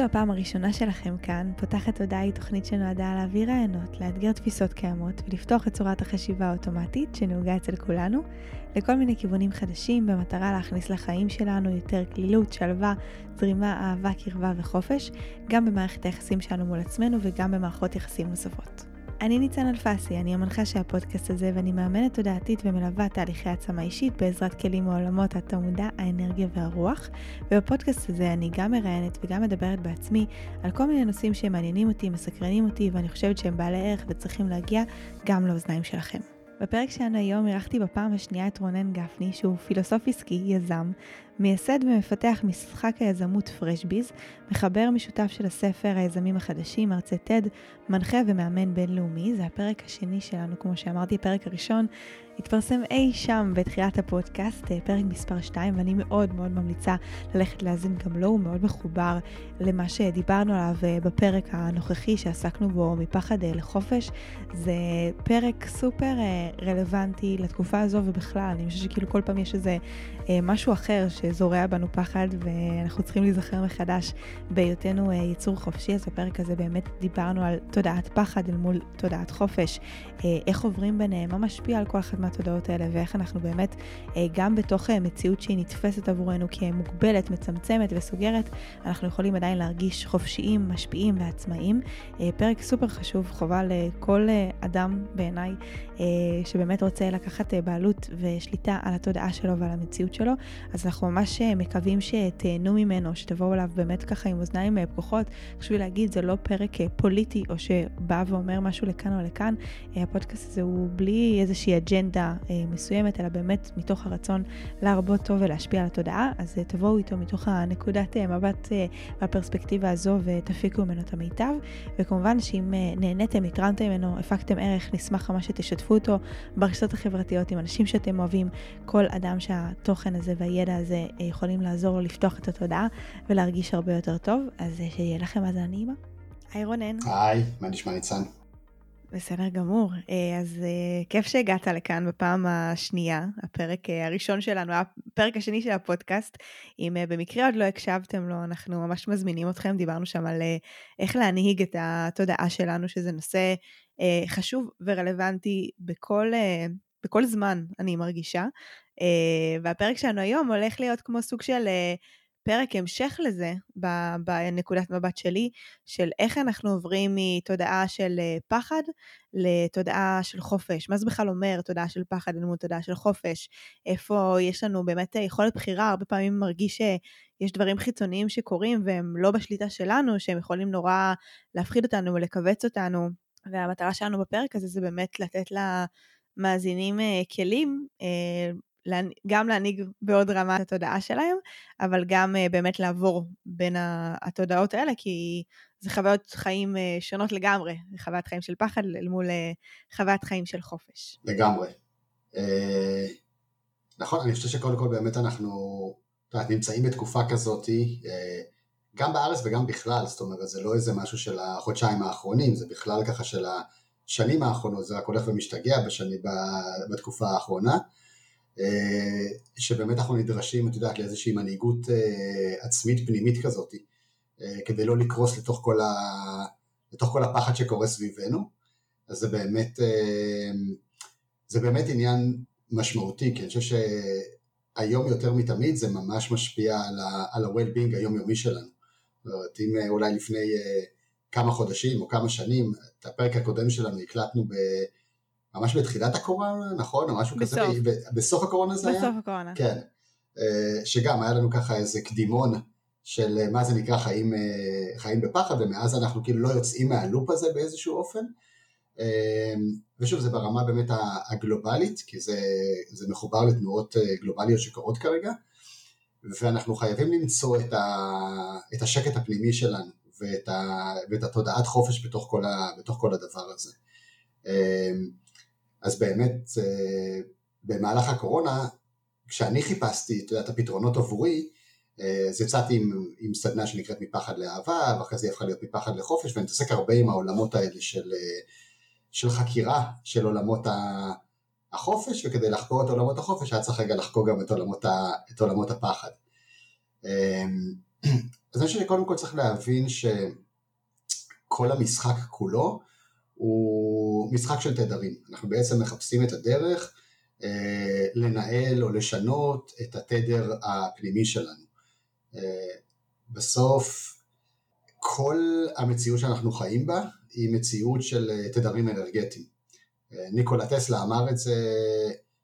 זו הפעם הראשונה שלכם כאן, פותחת תודעה היא תוכנית שנועדה להעביר רעיונות, לאתגר תפיסות קיימות ולפתוח את צורת החשיבה האוטומטית שנהוגה אצל כולנו, לכל מיני כיוונים חדשים במטרה להכניס לחיים שלנו יותר כלילות, שלווה, זרימה, אהבה, קרבה וחופש, גם במערכת היחסים שלנו מול עצמנו וגם במערכות יחסים נוספות. אני ניצן אלפסי, אני המנחה של הפודקאסט הזה ואני מאמנת תודעתית ומלווה תהליכי עצמה אישית בעזרת כלים מעולמות התמודה, האנרגיה והרוח. ובפודקאסט הזה אני גם מראיינת וגם מדברת בעצמי על כל מיני נושאים שמעניינים אותי, מסקרנים אותי ואני חושבת שהם בעלי ערך וצריכים להגיע גם לאוזניים שלכם. בפרק שלנו היום אירחתי בפעם השנייה את רונן גפני, שהוא פילוסוף עסקי, יזם, מייסד ומפתח משחק היזמות פרשביז, מחבר משותף של הספר היזמים החדשים, מרצה TED, מנחה ומאמן בינלאומי. זה הפרק השני שלנו, כמו שאמרתי, הפרק הראשון התפרסם אי שם בתחילת הפודקאסט, אה, פרק מספר 2, ואני מאוד מאוד ממליצה ללכת להאזין גם לו, הוא מאוד מחובר למה שדיברנו עליו אה, בפרק הנוכחי שעסקנו בו מפחד אה, לחופש. זה פרק סופר רלוונטי לתקופה הזו ובכלל, אני חושבת שכאילו כל פעם יש איזה משהו אחר שזורע בנו פחד ואנחנו צריכים להיזכר מחדש בהיותנו יצור חופשי, אז בפרק הזה באמת דיברנו על תודעת פחד אל מול תודעת חופש, איך עוברים ביניהם, מה משפיע על כל אחת מה... מהתודעות האלה ואיך אנחנו באמת, אה, גם בתוך אה, מציאות שהיא נתפסת עבורנו כמוגבלת, מצמצמת וסוגרת, אנחנו יכולים עדיין להרגיש חופשיים, משפיעים ועצמאיים. אה, פרק סופר חשוב, חובה לכל אדם בעיניי, שבאמת רוצה לקחת בעלות ושליטה על התודעה שלו ועל המציאות שלו. אז אנחנו ממש מקווים שתהנו ממנו, שתבואו אליו באמת ככה עם אוזניים פקוחות. חשוב לי להגיד, זה לא פרק פוליטי או שבא ואומר משהו לכאן או לכאן. הפודקאסט הזה הוא בלי איזושהי אג'נדה. אה, מסוימת, אלא באמת מתוך הרצון להרבות טוב ולהשפיע על התודעה, אז אה, תבואו איתו מתוך הנקודת אה, מבט אה, והפרספקטיבה הזו ותפיקו ממנו את המיטב. וכמובן שאם אה, נהניתם, התרמתם ממנו, הפקתם ערך, נשמח ממש שתשתפו אותו ברשתות החברתיות עם אנשים שאתם אוהבים, כל אדם שהתוכן הזה והידע הזה אה, יכולים לעזור לו לפתוח את התודעה ולהרגיש הרבה יותר טוב, אז אה, שיהיה לכם האזנה נעימה. היי רונן. היי, מה נשמע ניצן? בסדר גמור. אה, אז אה, כיף שהגעת לכאן בפעם השנייה, הפרק אה, הראשון שלנו, הפרק השני של הפודקאסט. אם במקרה עוד לא הקשבתם לו, אנחנו ממש מזמינים אתכם, דיברנו שם על איך להנהיג את התודעה שלנו, שזה נושא חשוב ורלוונטי בכל, בכל זמן, אני מרגישה. והפרק שלנו היום הולך להיות כמו סוג של פרק המשך לזה, בנקודת מבט שלי, של איך אנחנו עוברים מתודעה של אה, פחד לתודעה של חופש. מה זה בכלל אומר תודעה של פחד אל מול תודעה של חופש? איפה יש לנו באמת אה, יכולת בחירה, הרבה פעמים מרגיש שיש דברים חיצוניים שקורים והם לא בשליטה שלנו, שהם יכולים נורא להפחיד אותנו ולכווץ אותנו. והמטרה שלנו בפרק הזה זה באמת לתת למאזינים אה, כלים גם להנהיג בעוד רמה את התודעה שלהם, אבל גם uh, באמת לעבור בין התודעות האלה, כי זה חוויות חיים uh, שונות לגמרי, חוויית חיים של פחד אל מול uh, חוויית חיים של חופש. לגמרי. נכון, אני חושב שקודם כל באמת אנחנו נמצאים בתקופה כזאת, גם בארץ וגם בכלל, זאת אומרת, זה לא איזה משהו של החודשיים האחרונים, זה בכלל ככה של השנים האחרונות, זה רק הולך ומשתגע בשני, בתקופה האחרונה. אה, שבאמת אנחנו נדרשים, את יודעת, לאיזושהי מנהיגות אה, עצמית פנימית כזאת, אה, כדי לא לקרוס לתוך כל, ה... לתוך כל הפחד שקורה סביבנו, אז זה באמת, זה באמת עניין משמעותי, כי אני חושב שהיום יותר מתמיד זה ממש משפיע על ה-well-being היומיומי שלנו. זאת אומרת, אם אולי לפני כמה חודשים או כמה שנים, את הפרק הקודם שלנו הקלטנו ב... ממש בתחילת הקורונה, נכון? או משהו בסוף. כזה, בסוף הקורונה זה בסוף היה? בסוף הקורונה. כן. אה, שגם היה לנו ככה איזה קדימון של אה, מה זה נקרא חיים, אה, חיים בפחד, ומאז אנחנו כאילו לא יוצאים מהלופ הזה באיזשהו אופן. ושוב, זה ברמה באמת הגלובלית, כי זה, זה מחובר לתנועות גלובליות שקורות כרגע, ואנחנו חייבים למצוא את, ה, את השקט הפנימי שלנו, ואת, ה, ואת התודעת חופש בתוך כל, ה, בתוך כל הדבר הזה. אז באמת במהלך הקורונה, כשאני חיפשתי את הפתרונות עבורי, אז יצאתי עם, עם סדנה שנקראת מפחד לאהבה, ואחרי זה היא הפכה להיות מפחד לחופש, ואני מתעסק הרבה עם העולמות האלה של, של חקירה של עולמות החופש, וכדי לחקור את עולמות החופש היה צריך רגע לחקור גם את עולמות, ה, את עולמות הפחד. אמ, אז אני חושב שקודם כל צריך להבין שכל המשחק כולו הוא משחק של תדרים. אנחנו בעצם מחפשים את הדרך אה, לנהל או לשנות את התדר הפנימי שלנו. אה, בסוף כל המציאות שאנחנו חיים בה היא מציאות של אה, תדרים אנרגטיים. ניקולה טסלה אמר את זה,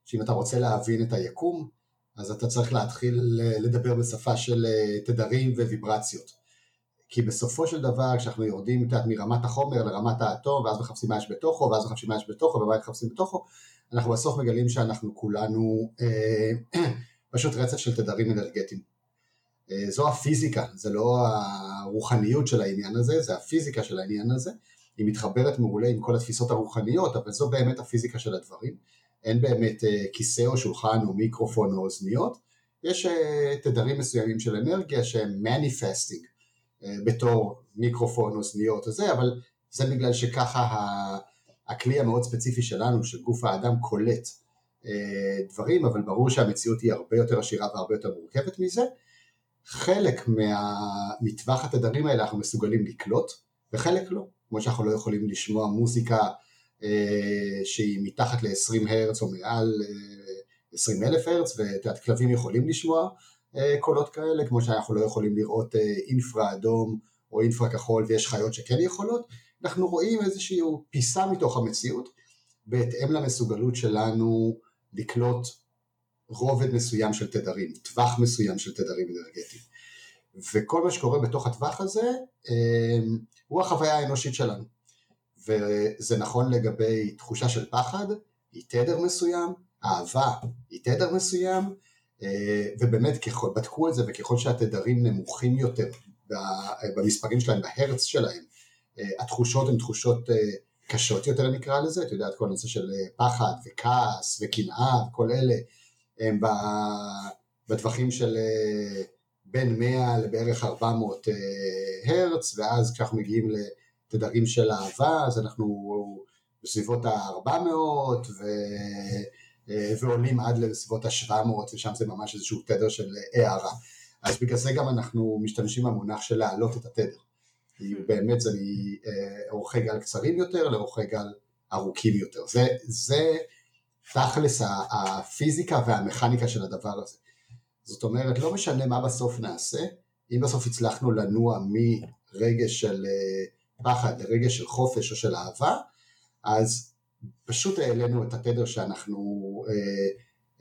שאם אתה רוצה להבין את היקום, אז אתה צריך להתחיל לדבר בשפה של תדרים וויברציות. כי בסופו של דבר כשאנחנו יורדים יודעת, מרמת החומר לרמת האטום ואז מחפשים מה יש בתוכו ואז מחפשים מה יש בתוכו ומה מחפשים בתוכו אנחנו בסוף מגלים שאנחנו כולנו אה, פשוט רצף של תדרים אנרגטיים. אה, זו הפיזיקה, זה לא הרוחניות של העניין הזה, זה הפיזיקה של העניין הזה, היא מתחברת מעולה עם כל התפיסות הרוחניות, אבל זו באמת הפיזיקה של הדברים. אין באמת אה, כיסא או שולחן או מיקרופון או אוזניות, יש תדרים מסוימים של אנרגיה שהם מניפסטינג בתור מיקרופון, אוזניות וזה, אבל זה בגלל שככה הכלי המאוד ספציפי שלנו, של גוף האדם, קולט אה, דברים, אבל ברור שהמציאות היא הרבה יותר עשירה והרבה יותר מורכבת מזה. חלק מטווח התדרים האלה אנחנו מסוגלים לקלוט, וחלק לא. כמו שאנחנו לא יכולים לשמוע מוזיקה אה, שהיא מתחת ל-20 הרץ או מעל 20 אלף הרץ, ואת יודעת, כלבים יכולים לשמוע קולות כאלה, כמו שאנחנו לא יכולים לראות אינפרה אדום או אינפרה כחול ויש חיות שכן יכולות, אנחנו רואים איזושהי פיסה מתוך המציאות בהתאם למסוגלות שלנו לקלוט רובד מסוים של תדרים, טווח מסוים של תדרים אנרגטיים. וכל מה שקורה בתוך הטווח הזה אמ, הוא החוויה האנושית שלנו. וזה נכון לגבי תחושה של פחד, היא תדר מסוים, אהבה היא תדר מסוים, אה, ובאמת ככל, בדקו את זה וככל שהתדרים נמוכים יותר במספרים שלהם, בהרץ שלהם, אה, התחושות הן תחושות אה, קשות יותר נקרא לזה, את יודעת כל הנושא של אה, פחד וכעס וקנאה וכל אלה הם בטווחים של בין 100 לבערך 400 הרץ ואז כשאנחנו מגיעים לתדרים של אהבה אז אנחנו בסביבות ה-400 ו... ועולים עד לסביבות ה-700 ושם זה ממש איזשהו תדר של הערה אז בגלל זה גם אנחנו משתמשים במונח של להעלות את התדר באמת זה מאורכי גל קצרים יותר לאורכי גל ארוכים יותר. זה, זה תכלס הפיזיקה והמכניקה של הדבר הזה. זאת אומרת, לא משנה מה בסוף נעשה, אם בסוף הצלחנו לנוע מרגש של אה, פחד לרגש של חופש או של אהבה, אז פשוט העלינו את התדר שאנחנו אה,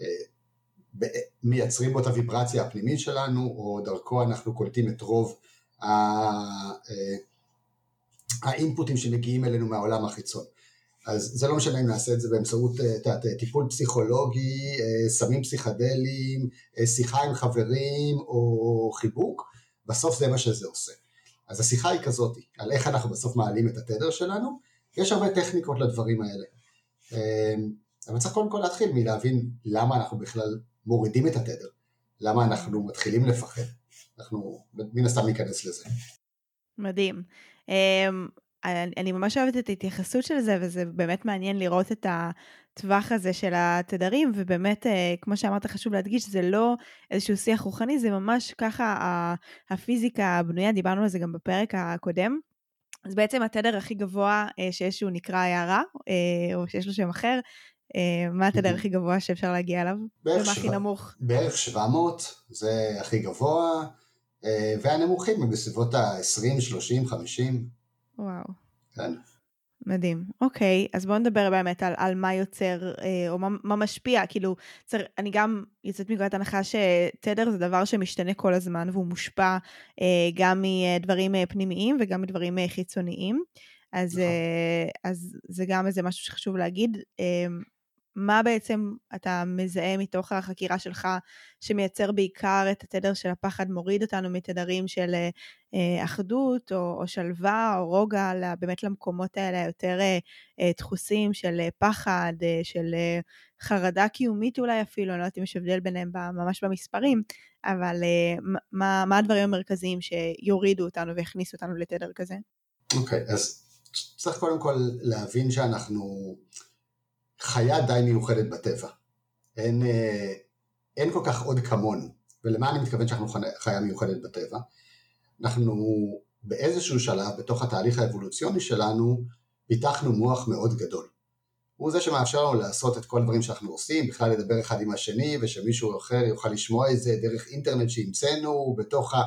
אה, מייצרים בו את הוויברציה הפנימית שלנו, או דרכו אנחנו קולטים את רוב אה, האינפוטים שמגיעים אלינו מהעולם החיצון. אז זה לא משנה אם נעשה את זה באמצעות תעת, טיפול פסיכולוגי, סמים פסיכדליים, שיחה עם חברים או חיבוק, בסוף זה מה שזה עושה. אז השיחה היא כזאת, על איך אנחנו בסוף מעלים את התדר שלנו, יש הרבה טכניקות לדברים האלה. אבל צריך קודם כל להתחיל מלהבין למה אנחנו בכלל מורידים את התדר, למה אנחנו מתחילים לפחד. אנחנו מן הסתם ניכנס לזה. מדהים. אמ, אני, אני ממש אוהבת את ההתייחסות של זה, וזה באמת מעניין לראות את הטווח הזה של התדרים, ובאמת, אה, כמו שאמרת, חשוב להדגיש, זה לא איזשהו שיח רוחני, זה ממש ככה הפיזיקה הבנויה, דיברנו על זה גם בפרק הקודם. אז בעצם התדר הכי גבוה אה, שיש שהוא נקרא הערה, אה, או שיש לו שם אחר, מה התדר הכי גבוה שאפשר להגיע אליו? ומה הכי נמוך? בערך 700, זה הכי גבוה. אה, והנמוכים הם בסביבות ה-20, 30, 50. וואו. כן. מדהים. אוקיי, אז בואו נדבר באמת על, על מה יוצר, אה, או מה, מה משפיע. כאילו, צר, אני גם יוצאת מנקודת הנחה שתדר זה דבר שמשתנה כל הזמן, והוא מושפע אה, גם מדברים אה, פנימיים וגם מדברים אה, חיצוניים. אז, נכון. אה, אז זה גם איזה משהו שחשוב להגיד. אה, מה בעצם אתה מזהה מתוך החקירה שלך שמייצר בעיקר את התדר של הפחד, מוריד אותנו מתדרים של אה, אחדות או, או שלווה או רוגע, באמת למקומות האלה היותר אה, דחוסים של פחד, של חרדה קיומית אולי אפילו, אני לא יודעת אם יש הבדל ביניהם ממש במספרים, אבל מה, מה הדברים המרכזיים שיורידו אותנו ויכניסו אותנו לתדר כזה? אוקיי, okay, אז צריך קודם כל להבין שאנחנו חיה די מיוחדת בטבע. אין, אה, אין כל כך עוד כמונו. ולמה אני מתכוון שאנחנו חיה מיוחדת בטבע? אנחנו באיזשהו שלב בתוך התהליך האבולוציוני שלנו פיתחנו מוח מאוד גדול. הוא זה שמאפשר לנו לעשות את כל הדברים שאנחנו עושים, בכלל לדבר אחד עם השני ושמישהו אחר יוכל לשמוע את זה דרך אינטרנט שהמצאנו בתוך ה...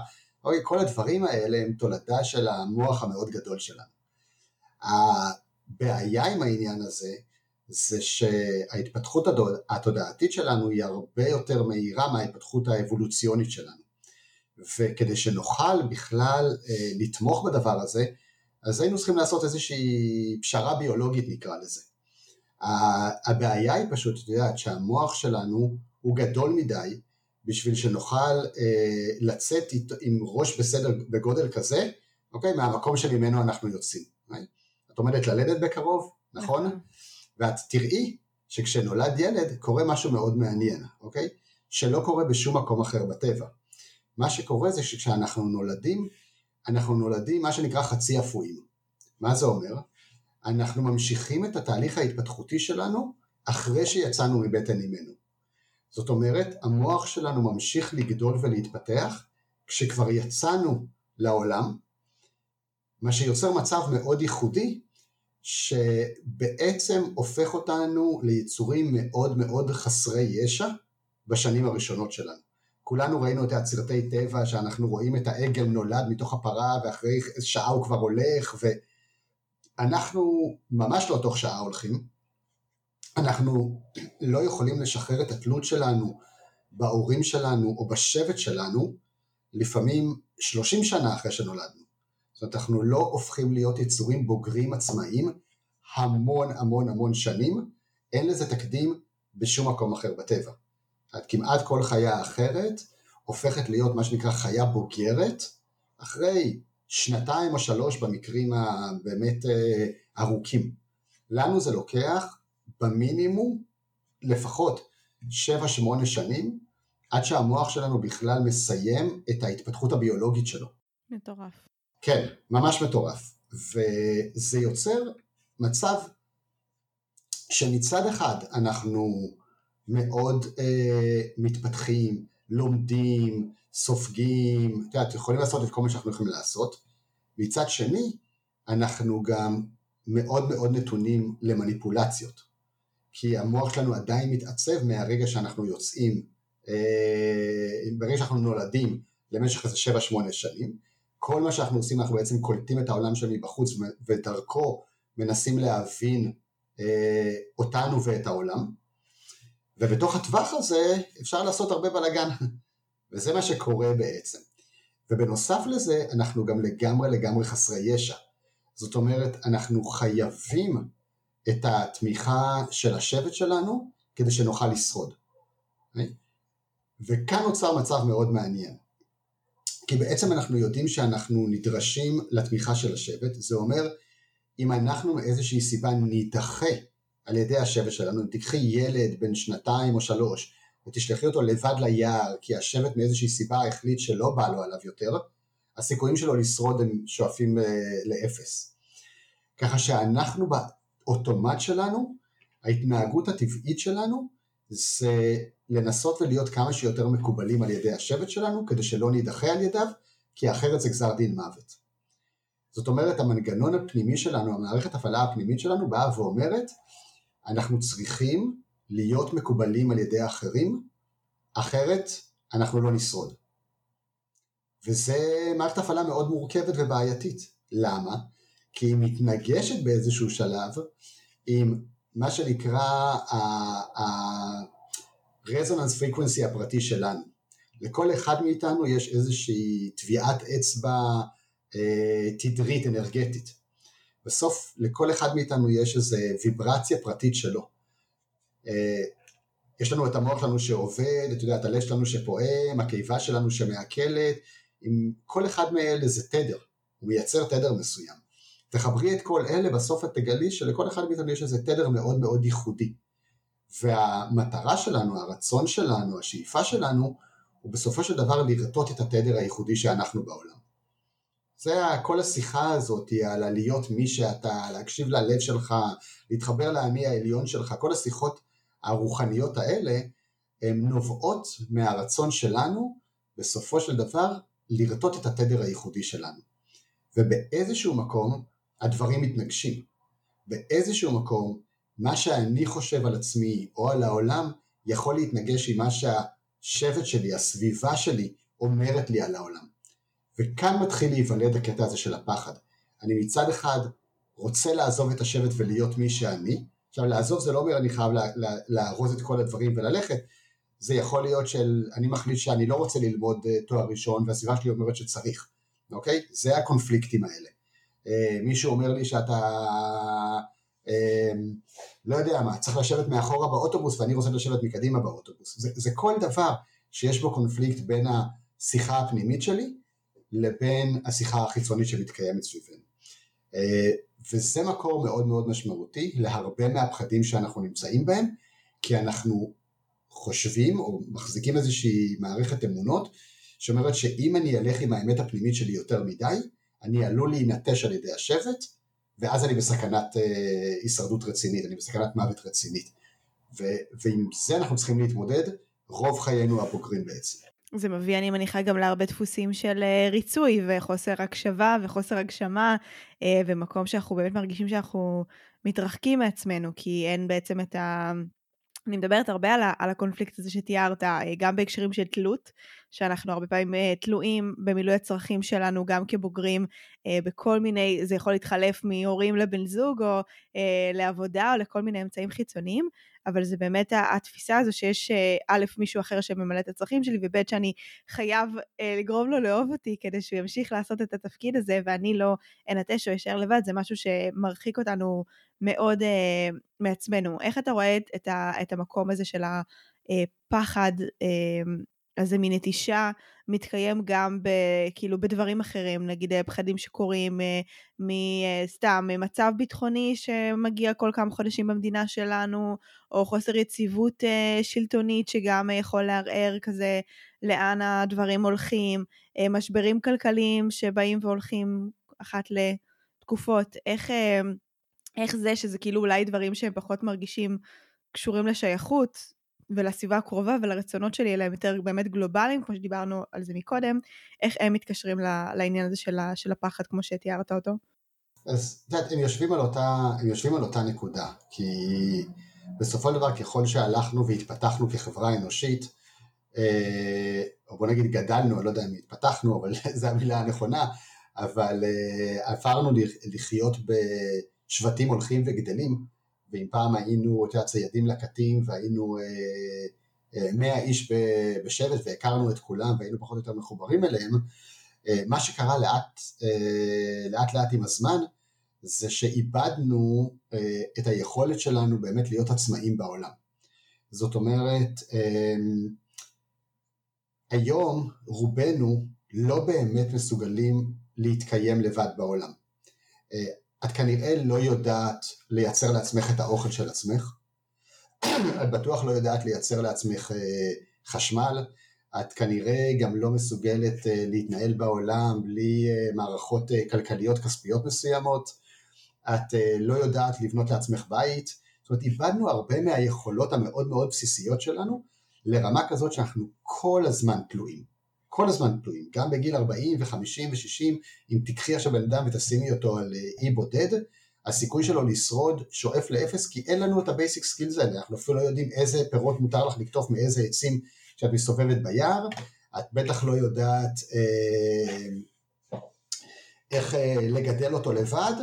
אוקיי, כל הדברים האלה הם תולדה של המוח המאוד גדול שלנו. הבעיה עם העניין הזה זה שההתפתחות התודעתית שלנו היא הרבה יותר מהירה מההתפתחות האבולוציונית שלנו. וכדי שנוכל בכלל אה, לתמוך בדבר הזה, אז היינו צריכים לעשות איזושהי פשרה ביולוגית נקרא לזה. הבעיה היא פשוט, את יודעת, שהמוח שלנו הוא גדול מדי בשביל שנוכל אה, לצאת עם ראש בסדר בגודל כזה, אוקיי, מהמקום שממנו אנחנו יוצאים. את עומדת ללדת בקרוב, נכון? ואת תראי שכשנולד ילד קורה משהו מאוד מעניין, אוקיי? שלא קורה בשום מקום אחר בטבע. מה שקורה זה שכשאנחנו נולדים, אנחנו נולדים מה שנקרא חצי אפויים. מה זה אומר? אנחנו ממשיכים את התהליך ההתפתחותי שלנו אחרי שיצאנו מבטן אימנו. זאת אומרת, המוח שלנו ממשיך לגדול ולהתפתח כשכבר יצאנו לעולם, מה שיוצר מצב מאוד ייחודי שבעצם הופך אותנו ליצורים מאוד מאוד חסרי ישע בשנים הראשונות שלנו. כולנו ראינו את הסרטי טבע שאנחנו רואים את העגל נולד מתוך הפרה ואחרי שעה הוא כבר הולך ואנחנו ממש לא תוך שעה הולכים. אנחנו לא יכולים לשחרר את התלות שלנו בהורים שלנו או בשבט שלנו לפעמים 30 שנה אחרי שנולדנו. זאת אומרת, אנחנו לא הופכים להיות יצורים בוגרים עצמאיים המון המון המון שנים, אין לזה תקדים בשום מקום אחר בטבע. עד כמעט כל חיה אחרת הופכת להיות מה שנקרא חיה בוגרת, אחרי שנתיים או שלוש במקרים הבאמת אה, ארוכים. לנו זה לוקח במינימום לפחות שבע שמונה שנים עד שהמוח שלנו בכלל מסיים את ההתפתחות הביולוגית שלו. מטורף. כן, ממש מטורף. וזה יוצר מצב שמצד אחד אנחנו מאוד אה, מתפתחים, לומדים, סופגים, את יודעת, יכולים לעשות את כל מה שאנחנו יכולים לעשות, מצד שני אנחנו גם מאוד מאוד נתונים למניפולציות, כי המוח שלנו עדיין מתעצב מהרגע שאנחנו יוצאים, אה, ברגע שאנחנו נולדים למשך איזה 7-8 שנים, כל מה שאנחנו עושים אנחנו בעצם קולטים את העולם שלנו מבחוץ ודרכו מנסים להבין אה, אותנו ואת העולם. ובתוך הטווח הזה אפשר לעשות הרבה בלאגן. וזה מה שקורה בעצם. ובנוסף לזה אנחנו גם לגמרי לגמרי חסרי ישע. זאת אומרת אנחנו חייבים את התמיכה של השבט שלנו כדי שנוכל לשרוד. וכאן נוצר מצב מאוד מעניין כי בעצם אנחנו יודעים שאנחנו נדרשים לתמיכה של השבט, זה אומר אם אנחנו מאיזושהי סיבה נידחה על ידי השבט שלנו, אם תיקחי ילד בן שנתיים או שלוש ותשלחי אותו לבד ליער כי השבט מאיזושהי סיבה החליט שלא בא לו עליו יותר, הסיכויים שלו לשרוד הם שואפים אה, לאפס. ככה שאנחנו באוטומט שלנו, ההתנהגות הטבעית שלנו זה לנסות ולהיות כמה שיותר מקובלים על ידי השבט שלנו, כדי שלא נידחה על ידיו, כי אחרת זה גזר דין מוות. זאת אומרת, המנגנון הפנימי שלנו, המערכת הפעלה הפנימית שלנו באה ואומרת, אנחנו צריכים להיות מקובלים על ידי האחרים, אחרת אנחנו לא נשרוד. וזה מערכת הפעלה מאוד מורכבת ובעייתית. למה? כי היא מתנגשת באיזשהו שלב עם מה שנקרא ה-resonance frequency הפרטי שלנו. לכל אחד מאיתנו יש איזושהי טביעת אצבע אה, תדרית אנרגטית. בסוף לכל אחד מאיתנו יש איזו ויברציה פרטית שלו. יש לנו את המוח שלנו שעובד, את הלב שלנו שפועם, הקיבה שלנו שמעכלת, עם כל אחד מאלה זה תדר, הוא מייצר תדר מסוים. תחברי את כל אלה, בסוף את תגלי שלכל אחד מאיתנו יש איזה תדר מאוד מאוד ייחודי. והמטרה שלנו, הרצון שלנו, השאיפה שלנו, הוא בסופו של דבר לרטוט את התדר הייחודי שאנחנו בעולם. זה כל השיחה הזאת על להיות מי שאתה, להקשיב ללב שלך, להתחבר לאני העליון שלך, כל השיחות הרוחניות האלה, הן נובעות מהרצון שלנו, בסופו של דבר, לרטוט את התדר הייחודי שלנו. ובאיזשהו מקום, הדברים מתנגשים. באיזשהו מקום, מה שאני חושב על עצמי או על העולם, יכול להתנגש עם מה שהשבט שלי, הסביבה שלי, אומרת לי על העולם. וכאן מתחיל להיוולד הקטע הזה של הפחד. אני מצד אחד רוצה לעזוב את השבט ולהיות מי שאני, עכשיו לעזוב זה לא אומר אני חייב לארוז את כל הדברים וללכת, זה יכול להיות של אני מחליט שאני לא רוצה ללמוד אה, תואר ראשון והסביבה שלי אומרת שצריך, אוקיי? זה הקונפליקטים האלה. אה, מישהו אומר לי שאתה, אה, לא יודע מה, צריך לשבת מאחורה באוטובוס ואני רוצה לשבת מקדימה באוטובוס. זה, זה כל דבר שיש בו קונפליקט בין השיחה הפנימית שלי לבין השיחה החיצונית שמתקיימת סביבנו. אה, וזה מקור מאוד מאוד משמעותי להרבה מהפחדים שאנחנו נמצאים בהם, כי אנחנו חושבים או מחזיקים איזושהי מערכת אמונות שאומרת שאם אני אלך עם האמת הפנימית שלי יותר מדי, אני עלול להינטש על ידי השבט, ואז אני בסכנת אה, הישרדות רצינית, אני בסכנת מוות רצינית. ו- ועם זה אנחנו צריכים להתמודד רוב חיינו הבוגרים בעצם. זה מביא, אני מניחה, גם להרבה דפוסים של אה, ריצוי וחוסר הקשבה וחוסר הגשמה, אה, ומקום שאנחנו באמת מרגישים שאנחנו מתרחקים מעצמנו, כי אין בעצם את ה... אני מדברת הרבה על, על הקונפליקט הזה שתיארת, אה, גם בהקשרים של תלות, שאנחנו הרבה פעמים תלויים במילוי הצרכים שלנו, גם כבוגרים, בכל מיני, זה יכול להתחלף מהורים לבן זוג, או לעבודה, או לכל מיני אמצעים חיצוניים, אבל זה באמת התפיסה הזו שיש אה, א', מישהו אחר שממלא את הצרכים שלי, וב', שאני חייב אה, לגרום לו לאהוב אותי כדי שהוא ימשיך לעשות את התפקיד הזה, ואני לא אנטש או אשאר לבד, זה משהו שמרחיק אותנו מאוד אה, מעצמנו. איך אתה רואה את, את המקום הזה של הפחד אז זה מנטישה מתקיים גם ב, כאילו בדברים אחרים, נגיד אה, פחדים שקורים אה, מסתם אה, מצב ביטחוני שמגיע כל כמה חודשים במדינה שלנו, או חוסר יציבות שלטונית שגם יכול לערער כזה לאן הדברים הולכים, משברים כלכליים שבאים והולכים אחת לתקופות, איך, איך זה שזה כאילו אולי דברים שהם פחות מרגישים קשורים לשייכות, ולסביבה הקרובה ולרצונות שלי, אלא הם יותר באמת גלובליים, כמו שדיברנו על זה מקודם, איך הם מתקשרים לעניין הזה של, של הפחד, כמו שתיארת אותו? אז את יודעת, הם יושבים על אותה, הם יושבים על אותה נקודה, כי בסופו של דבר ככל שהלכנו והתפתחנו כחברה אנושית, אה, או בוא נגיד גדלנו, אני לא יודע אם התפתחנו, אבל זו המילה הנכונה, אבל אה, עברנו לחיות בשבטים הולכים וגדלים, ואם פעם היינו, את ציידים לקטים והיינו אה, אה, מאה איש בשבט והכרנו את כולם והיינו פחות או יותר מחוברים אליהם, אה, מה שקרה לאט, לאט לאט עם הזמן זה שאיבדנו את היכולת שלנו באמת להיות עצמאים בעולם. זאת אומרת, היום רובנו לא באמת מסוגלים להתקיים לבד בעולם. את כנראה לא יודעת לייצר לעצמך את האוכל של עצמך, את בטוח לא יודעת לייצר לעצמך אה, חשמל, את כנראה גם לא מסוגלת אה, להתנהל בעולם בלי אה, מערכות כלכליות כספיות מסוימות, את לא יודעת לבנות לעצמך בית, זאת אומרת איבדנו הרבה מהיכולות המאוד מאוד בסיסיות שלנו לרמה כזאת שאנחנו כל הזמן תלויים. כל הזמן תלויים, גם בגיל 40 ו-50 ו-60, אם תיקחי עכשיו בן אדם ותשימי אותו על אה, אי בודד, הסיכוי שלו לשרוד שואף לאפס, כי אין לנו את ה basic skills האלה, אנחנו אפילו לא יודעים איזה פירות מותר לך לקטוף מאיזה עצים שאת מסתובבת ביער, את בטח לא יודעת אה, איך אה, לגדל אותו לבד,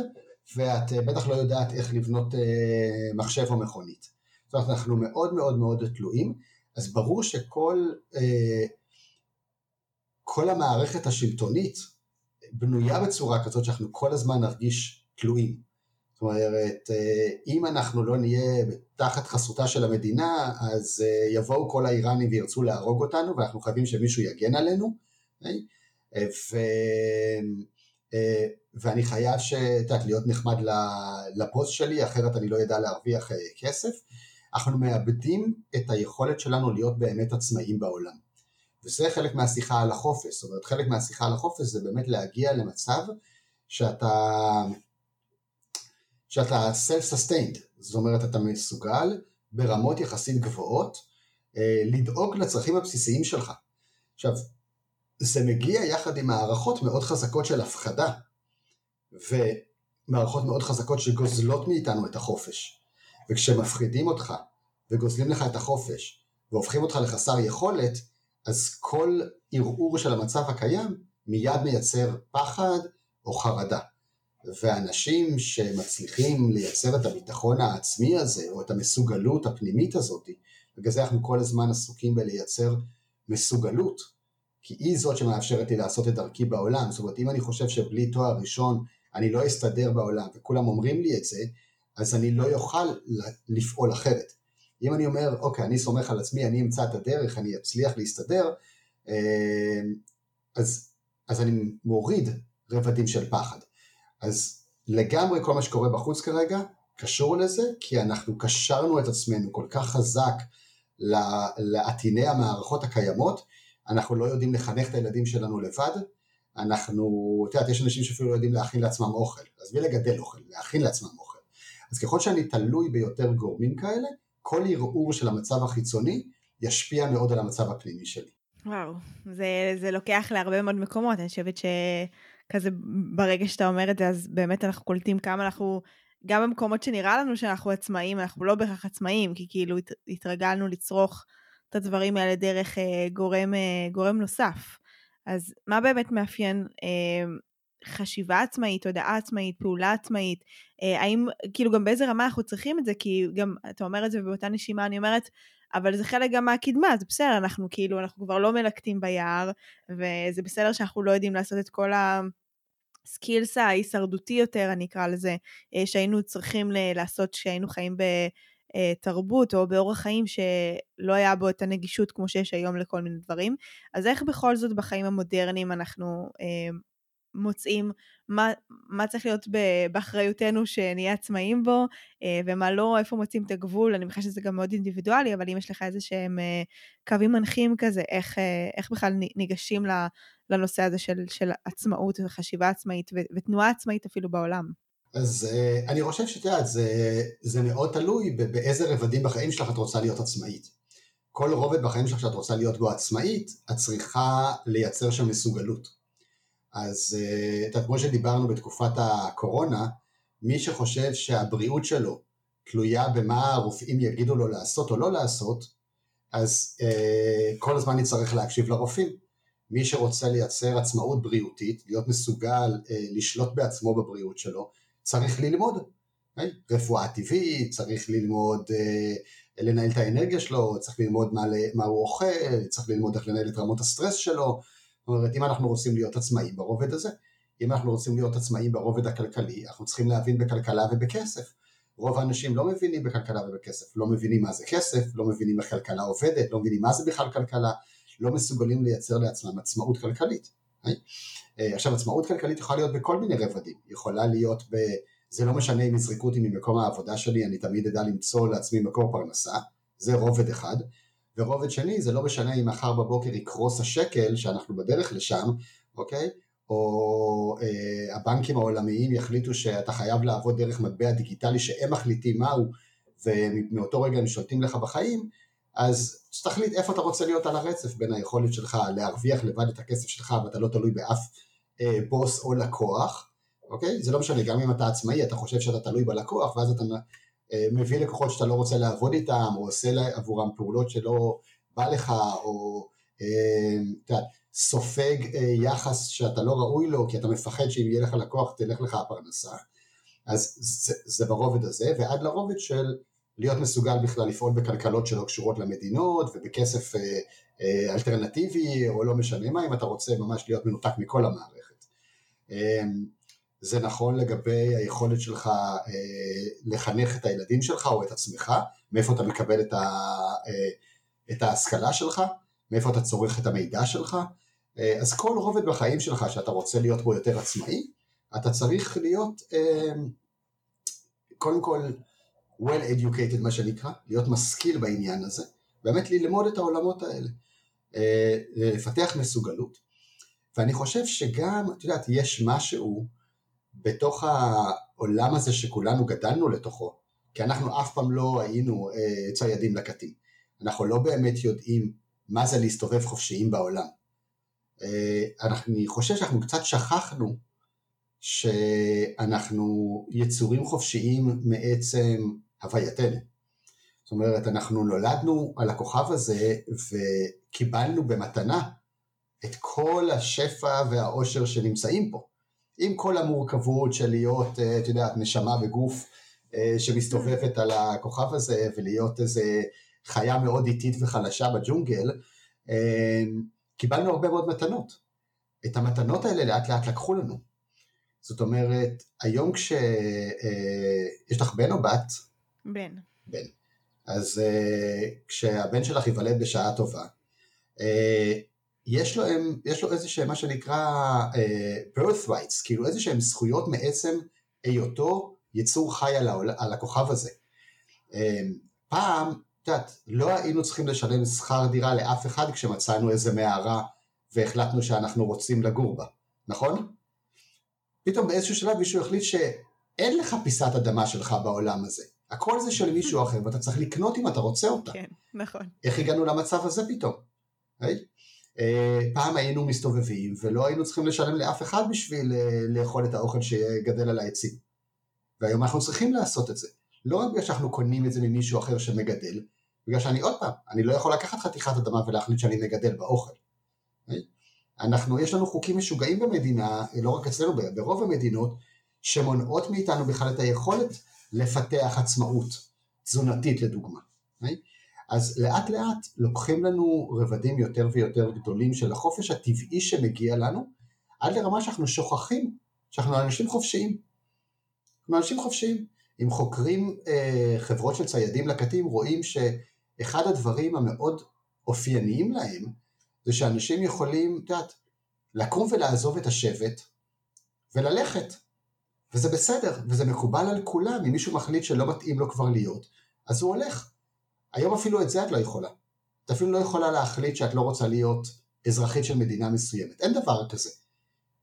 ואת אה, בטח לא יודעת איך לבנות אה, מחשב או מכונית. זאת אומרת, אנחנו מאוד מאוד מאוד תלויים, אז ברור שכל אה, כל המערכת השלטונית בנויה בצורה כזאת שאנחנו כל הזמן נרגיש תלויים. זאת אומרת, אה, אם אנחנו לא נהיה תחת חסותה של המדינה, אז אה, יבואו כל האיראנים וירצו להרוג אותנו, ואנחנו חייבים שמישהו יגן עלינו. ו... ואני חייב שאת להיות נחמד לפוסט שלי, אחרת אני לא אדע להרוויח כסף. אנחנו מאבדים את היכולת שלנו להיות באמת עצמאים בעולם. וזה חלק מהשיחה על החופש, זאת אומרת חלק מהשיחה על החופש זה באמת להגיע למצב שאתה, שאתה self-sustained, זאת אומרת אתה מסוגל ברמות יחסית גבוהות אה, לדאוג לצרכים הבסיסיים שלך. עכשיו, זה מגיע יחד עם מערכות מאוד חזקות של הפחדה, ומערכות מאוד חזקות שגוזלות מאיתנו את החופש. וכשמפחידים אותך וגוזלים לך את החופש והופכים אותך לחסר יכולת, אז כל ערעור של המצב הקיים מיד מייצר פחד או חרדה. ואנשים שמצליחים לייצר את הביטחון העצמי הזה, או את המסוגלות הפנימית הזאת, בגלל זה אנחנו כל הזמן עסוקים בלייצר מסוגלות, כי היא זאת שמאפשרת לי לעשות את דרכי בעולם. זאת אומרת, אם אני חושב שבלי תואר ראשון אני לא אסתדר בעולם, וכולם אומרים לי את זה, אז אני לא אוכל לפעול אחרת. אם אני אומר, אוקיי, אני סומך על עצמי, אני אמצא את הדרך, אני אצליח להסתדר, אה, אז, אז אני מוריד רבדים של פחד. אז לגמרי כל מה שקורה בחוץ כרגע קשור לזה, כי אנחנו קשרנו את עצמנו כל כך חזק לעטיני המערכות הקיימות, אנחנו לא יודעים לחנך את הילדים שלנו לבד, אנחנו, את יודעת, יש אנשים שאפילו לא יודעים להכין לעצמם אוכל, עזבי לגדל אוכל, להכין לעצמם אוכל. אז ככל שאני תלוי ביותר גורמים כאלה, כל ערעור של המצב החיצוני ישפיע מאוד על המצב הפנימי שלי. וואו, זה, זה לוקח להרבה מאוד מקומות, אני חושבת שכזה ברגע שאתה אומר את זה, אז באמת אנחנו קולטים כמה אנחנו, גם במקומות שנראה לנו שאנחנו עצמאים, אנחנו לא בהכרח עצמאים, כי כאילו הת, התרגלנו לצרוך את הדברים האלה דרך אה, גורם, אה, גורם נוסף. אז מה באמת מאפיין אה, חשיבה עצמאית, תודעה עצמאית, פעולה עצמאית, אה, האם, כאילו גם באיזה רמה אנחנו צריכים את זה, כי גם, אתה אומר את זה ובאותה נשימה אני אומרת, אבל זה חלק גם מהקדמה, זה בסדר, אנחנו כאילו, אנחנו כבר לא מלקטים ביער, וזה בסדר שאנחנו לא יודעים לעשות את כל ה... סקילס ההישרדותי יותר, אני אקרא לזה, אה, שהיינו צריכים לעשות כשהיינו חיים בתרבות או באורח חיים שלא היה בו את הנגישות כמו שיש היום לכל מיני דברים. אז איך בכל זאת בחיים המודרניים אנחנו אה, מוצאים מה, מה צריך להיות באחריותנו שנהיה עצמאים בו, אה, ומה לא, איפה מוצאים את הגבול, אני מניחה שזה גם מאוד אינדיבידואלי, אבל אם יש לך איזה שהם אה, קווים מנחים כזה, איך, אה, איך בכלל ניגשים לנושא הזה של, של עצמאות וחשיבה עצמאית ותנועה עצמאית אפילו בעולם. אז אני חושב שאת יודעת, זה, זה מאוד תלוי באיזה רבדים בחיים שלך את רוצה להיות עצמאית. כל רובד בחיים שלך שאת רוצה להיות בו עצמאית, את צריכה לייצר שם מסוגלות. אז אה, כמו שדיברנו בתקופת הקורונה, מי שחושב שהבריאות שלו תלויה במה הרופאים יגידו לו לעשות או לא לעשות, אז אה, כל הזמן נצטרך להקשיב לרופאים. מי שרוצה לייצר עצמאות בריאותית, להיות מסוגל אה, לשלוט בעצמו בבריאות שלו, צריך ללמוד. רפואה טבעית, צריך ללמוד לנהל את האנרגיה שלו, צריך ללמוד מה, מה הוא אוכל, צריך ללמוד איך לנהל את רמות הסטרס שלו, זאת אומרת, אם אנחנו רוצים להיות עצמאים ברובד הזה, אם אנחנו רוצים להיות עצמאים ברובד הכלכלי, אנחנו צריכים להבין בכלכלה ובכסף. רוב האנשים לא מבינים בכלכלה ובכסף, לא מבינים מה זה כסף, לא מבינים איך כלכלה עובדת, לא מבינים מה זה בכלל כלכלה, לא מסוגלים לייצר לעצמם עצמאות כלכלית. אה? עכשיו עצמאות כלכלית יכולה להיות בכל מיני רבדים, יכולה להיות ב... זה לא משנה אם יזרקו אותי ממקום העבודה שלי, אני תמיד אדע למצוא לעצמי מקור פרנסה, זה רובד אחד. ורובד שני זה לא משנה אם מחר בבוקר יקרוס השקל שאנחנו בדרך לשם, אוקיי? או אה, הבנקים העולמיים יחליטו שאתה חייב לעבוד דרך מטבע דיגיטלי שהם מחליטים מהו ומאותו רגע הם שולטים לך בחיים, אז תחליט איפה אתה רוצה להיות על הרצף בין היכולת שלך להרוויח לבד את הכסף שלך ואתה לא תלוי באף אה, בוס או לקוח, אוקיי? זה לא משנה, גם אם אתה עצמאי אתה חושב שאתה תלוי בלקוח ואז אתה מביא לקוחות שאתה לא רוצה לעבוד איתם, או עושה עבורם פעולות שלא בא לך, או אה, אתה סופג אה, יחס שאתה לא ראוי לו, כי אתה מפחד שאם יהיה לך לקוח תלך לך הפרנסה. אז זה, זה ברובד הזה, ועד לרובד של להיות מסוגל בכלל לפעול בכלכלות שלא קשורות למדינות, ובכסף אלטרנטיבי, או לא משנה מה, אם אתה רוצה ממש להיות מנותק מכל המערכת. זה נכון לגבי היכולת שלך אה, לחנך את הילדים שלך או את עצמך, מאיפה אתה מקבל את, ה, אה, את ההשכלה שלך, מאיפה אתה צורך את המידע שלך, אה, אז כל רובד בחיים שלך שאתה רוצה להיות בו יותר עצמאי, אתה צריך להיות אה, קודם כל well educated מה שנקרא, להיות משכיל בעניין הזה, באמת ללמוד את העולמות האלה, אה, לפתח מסוגלות, ואני חושב שגם, את יודעת, יש משהו בתוך העולם הזה שכולנו גדלנו לתוכו, כי אנחנו אף פעם לא היינו אה, ציידים לקטים, אנחנו לא באמת יודעים מה זה להסתובב חופשיים בעולם. אה, אני חושב שאנחנו קצת שכחנו שאנחנו יצורים חופשיים מעצם הווייתנו. זאת אומרת, אנחנו נולדנו על הכוכב הזה וקיבלנו במתנה את כל השפע והאושר שנמצאים פה. עם כל המורכבות של להיות, אה, את יודעת, נשמה בגוף אה, שמסתובבת על הכוכב הזה ולהיות איזה חיה מאוד איטית וחלשה בג'ונגל, אה, קיבלנו הרבה מאוד מתנות. את המתנות האלה לאט לאט לקחו לנו. זאת אומרת, היום כשיש לך בן או בת? בן. בן. אז כשהבן שלך ייוולד בשעה טובה, יש לו, יש לו איזה שהם מה שנקרא uh, birth rights, כאילו איזה שהם זכויות מעצם היותו יצור חי על, העול, על הכוכב הזה. Um, פעם, את יודעת, לא היינו צריכים לשלם שכר דירה לאף אחד כשמצאנו איזה מערה והחלטנו שאנחנו רוצים לגור בה, נכון? פתאום באיזשהו שלב מישהו החליט שאין לך פיסת אדמה שלך בעולם הזה. הכל זה של מישהו אחר ואתה צריך לקנות אם אתה רוצה אותה. כן, נכון. איך הגענו למצב הזה פתאום? Right? אה, פעם היינו מסתובבים ולא היינו צריכים לשלם לאף אחד בשביל אה, לאכול את האוכל שגדל על העצים. והיום אנחנו צריכים לעשות את זה. לא רק בגלל שאנחנו קונים את זה ממישהו אחר שמגדל, בגלל שאני עוד פעם, אני לא יכול לקחת חתיכת אדמה ולהחליט שאני מגדל באוכל. אנחנו, יש לנו חוקים משוגעים במדינה, לא רק אצלנו, ברוב המדינות, שמונעות מאיתנו בכלל את היכולת לפתח עצמאות תזונתית לדוגמה. אז לאט לאט לוקחים לנו רבדים יותר ויותר גדולים של החופש הטבעי שמגיע לנו, עד לרמה שאנחנו שוכחים שאנחנו אנשים חופשיים. אנחנו אנשים חופשיים. אם חוקרים אה, חברות של ציידים לקטים רואים שאחד הדברים המאוד אופייניים להם זה שאנשים יכולים, את יודעת, לקום ולעזוב את השבט וללכת. וזה בסדר, וזה מקובל על כולם, אם מישהו מחליט שלא מתאים לו כבר להיות, אז הוא הולך. היום אפילו את זה את לא יכולה. את אפילו לא יכולה להחליט שאת לא רוצה להיות אזרחית של מדינה מסוימת. אין דבר כזה.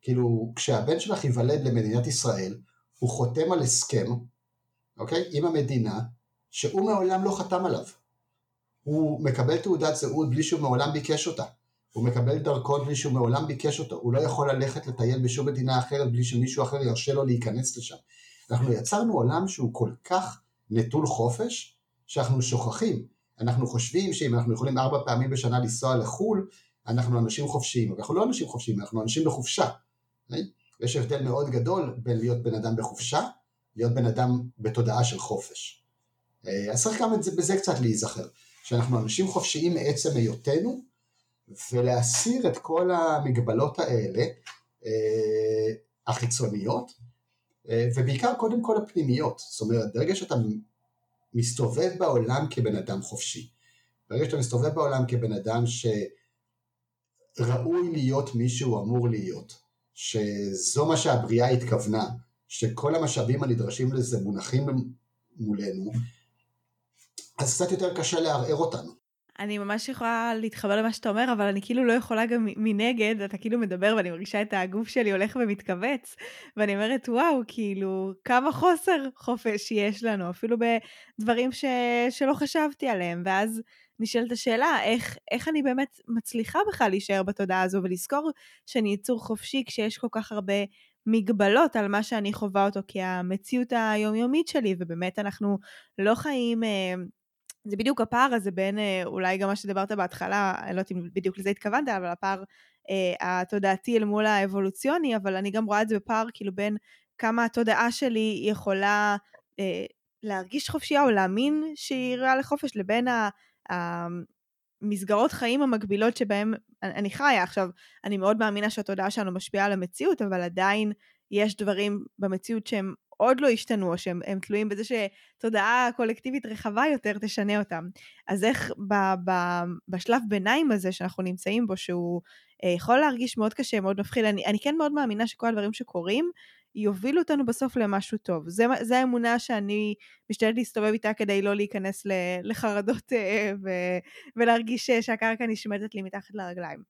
כאילו, כשהבן שלך ייוולד למדינת ישראל, הוא חותם על הסכם, אוקיי? עם המדינה, שהוא מעולם לא חתם עליו. הוא מקבל תעודת זהות בלי שהוא מעולם ביקש אותה. הוא מקבל דרכון בלי שהוא מעולם ביקש אותו. הוא לא יכול ללכת לטייל בשום מדינה אחרת בלי שמישהו אחר ירשה לו להיכנס לשם. אנחנו יצרנו עולם שהוא כל כך נטול חופש, שאנחנו שוכחים. אנחנו חושבים שאם אנחנו יכולים ארבע פעמים בשנה לנסוע לחו"ל, אנחנו אנשים חופשיים, אבל אנחנו לא אנשים חופשיים, אנחנו אנשים בחופשה. יש הבדל מאוד גדול בין להיות בן אדם בחופשה, להיות בן אדם בתודעה של חופש. אה, אז צריך גם בזה קצת להיזכר, שאנחנו אנשים חופשיים מעצם היותנו, ולהסיר את כל המגבלות האלה, אה, החיצוניות, אה, ובעיקר קודם כל הפנימיות. זאת אומרת, ברגע שאתה מסתובב בעולם כבן אדם חופשי. ברגע שאתה מסתובב בעולם כבן אדם שראוי להיות מי שהוא אמור להיות, שזו מה שהבריאה התכוונה, שכל המשאבים הנדרשים לזה מונחים מולנו, אז קצת יותר קשה לערער אותנו. אני ממש יכולה להתחבר למה שאתה אומר, אבל אני כאילו לא יכולה גם מנגד, אתה כאילו מדבר ואני מרגישה את הגוף שלי הולך ומתכווץ, ואני אומרת, וואו, כאילו, כמה חוסר חופש יש לנו, אפילו בדברים ש... שלא חשבתי עליהם, ואז נשאלת השאלה, איך, איך אני באמת מצליחה בכלל להישאר בתודעה הזו ולזכור שאני יצור חופשי כשיש כל כך הרבה מגבלות על מה שאני חווה אותו כהמציאות היומיומית שלי, ובאמת אנחנו לא חיים... אה, זה בדיוק הפער הזה בין אה, אולי גם מה שדיברת בהתחלה, אני לא יודעת אם בדיוק לזה התכוונת, אבל הפער אה, התודעתי אל מול האבולוציוני, אבל אני גם רואה את זה בפער כאילו בין כמה התודעה שלי יכולה אה, להרגיש חופשייה או להאמין שהיא ראויה לחופש, לבין המסגרות חיים המקבילות שבהן אני חיה. עכשיו, אני מאוד מאמינה שהתודעה שלנו משפיעה על המציאות, אבל עדיין יש דברים במציאות שהם עוד לא השתנו, או שהם תלויים בזה שתודעה קולקטיבית רחבה יותר תשנה אותם. אז איך ב, ב, בשלב ביניים הזה שאנחנו נמצאים בו, שהוא אה, יכול להרגיש מאוד קשה, מאוד מפחיד, אני, אני כן מאוד מאמינה שכל הדברים שקורים, יובילו אותנו בסוף למשהו טוב. זה, זה האמונה שאני משתדלת להסתובב איתה כדי לא להיכנס לחרדות אה, ו, ולהרגיש שהקרקע נשמטת לי מתחת לרגליים.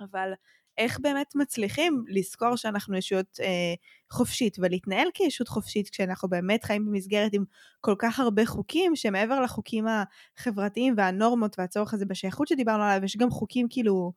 אבל איך באמת מצליחים לזכור שאנחנו ישות אה, חופשית ולהתנהל כישות חופשית כשאנחנו באמת חיים במסגרת עם כל כך הרבה חוקים שמעבר לחוקים החברתיים והנורמות והצורך הזה בשייכות שדיברנו עליו יש גם חוקים כאילו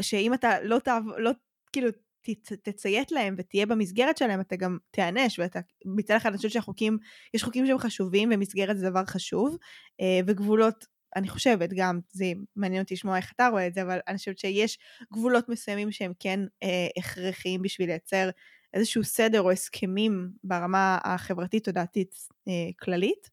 שאם אתה לא תעב... לא כאילו ת, תציית להם ותהיה במסגרת שלהם אתה גם תיענש ואתה מצד אחד אני חושבת שהחוקים יש חוקים שהם חשובים ומסגרת זה דבר חשוב אה, וגבולות אני חושבת גם, זה מעניין אותי לשמוע איך אתה רואה את זה, אבל אני חושבת שיש גבולות מסוימים שהם כן אה, הכרחיים בשביל לייצר איזשהו סדר או הסכמים ברמה החברתית-תודעתית אה, כללית.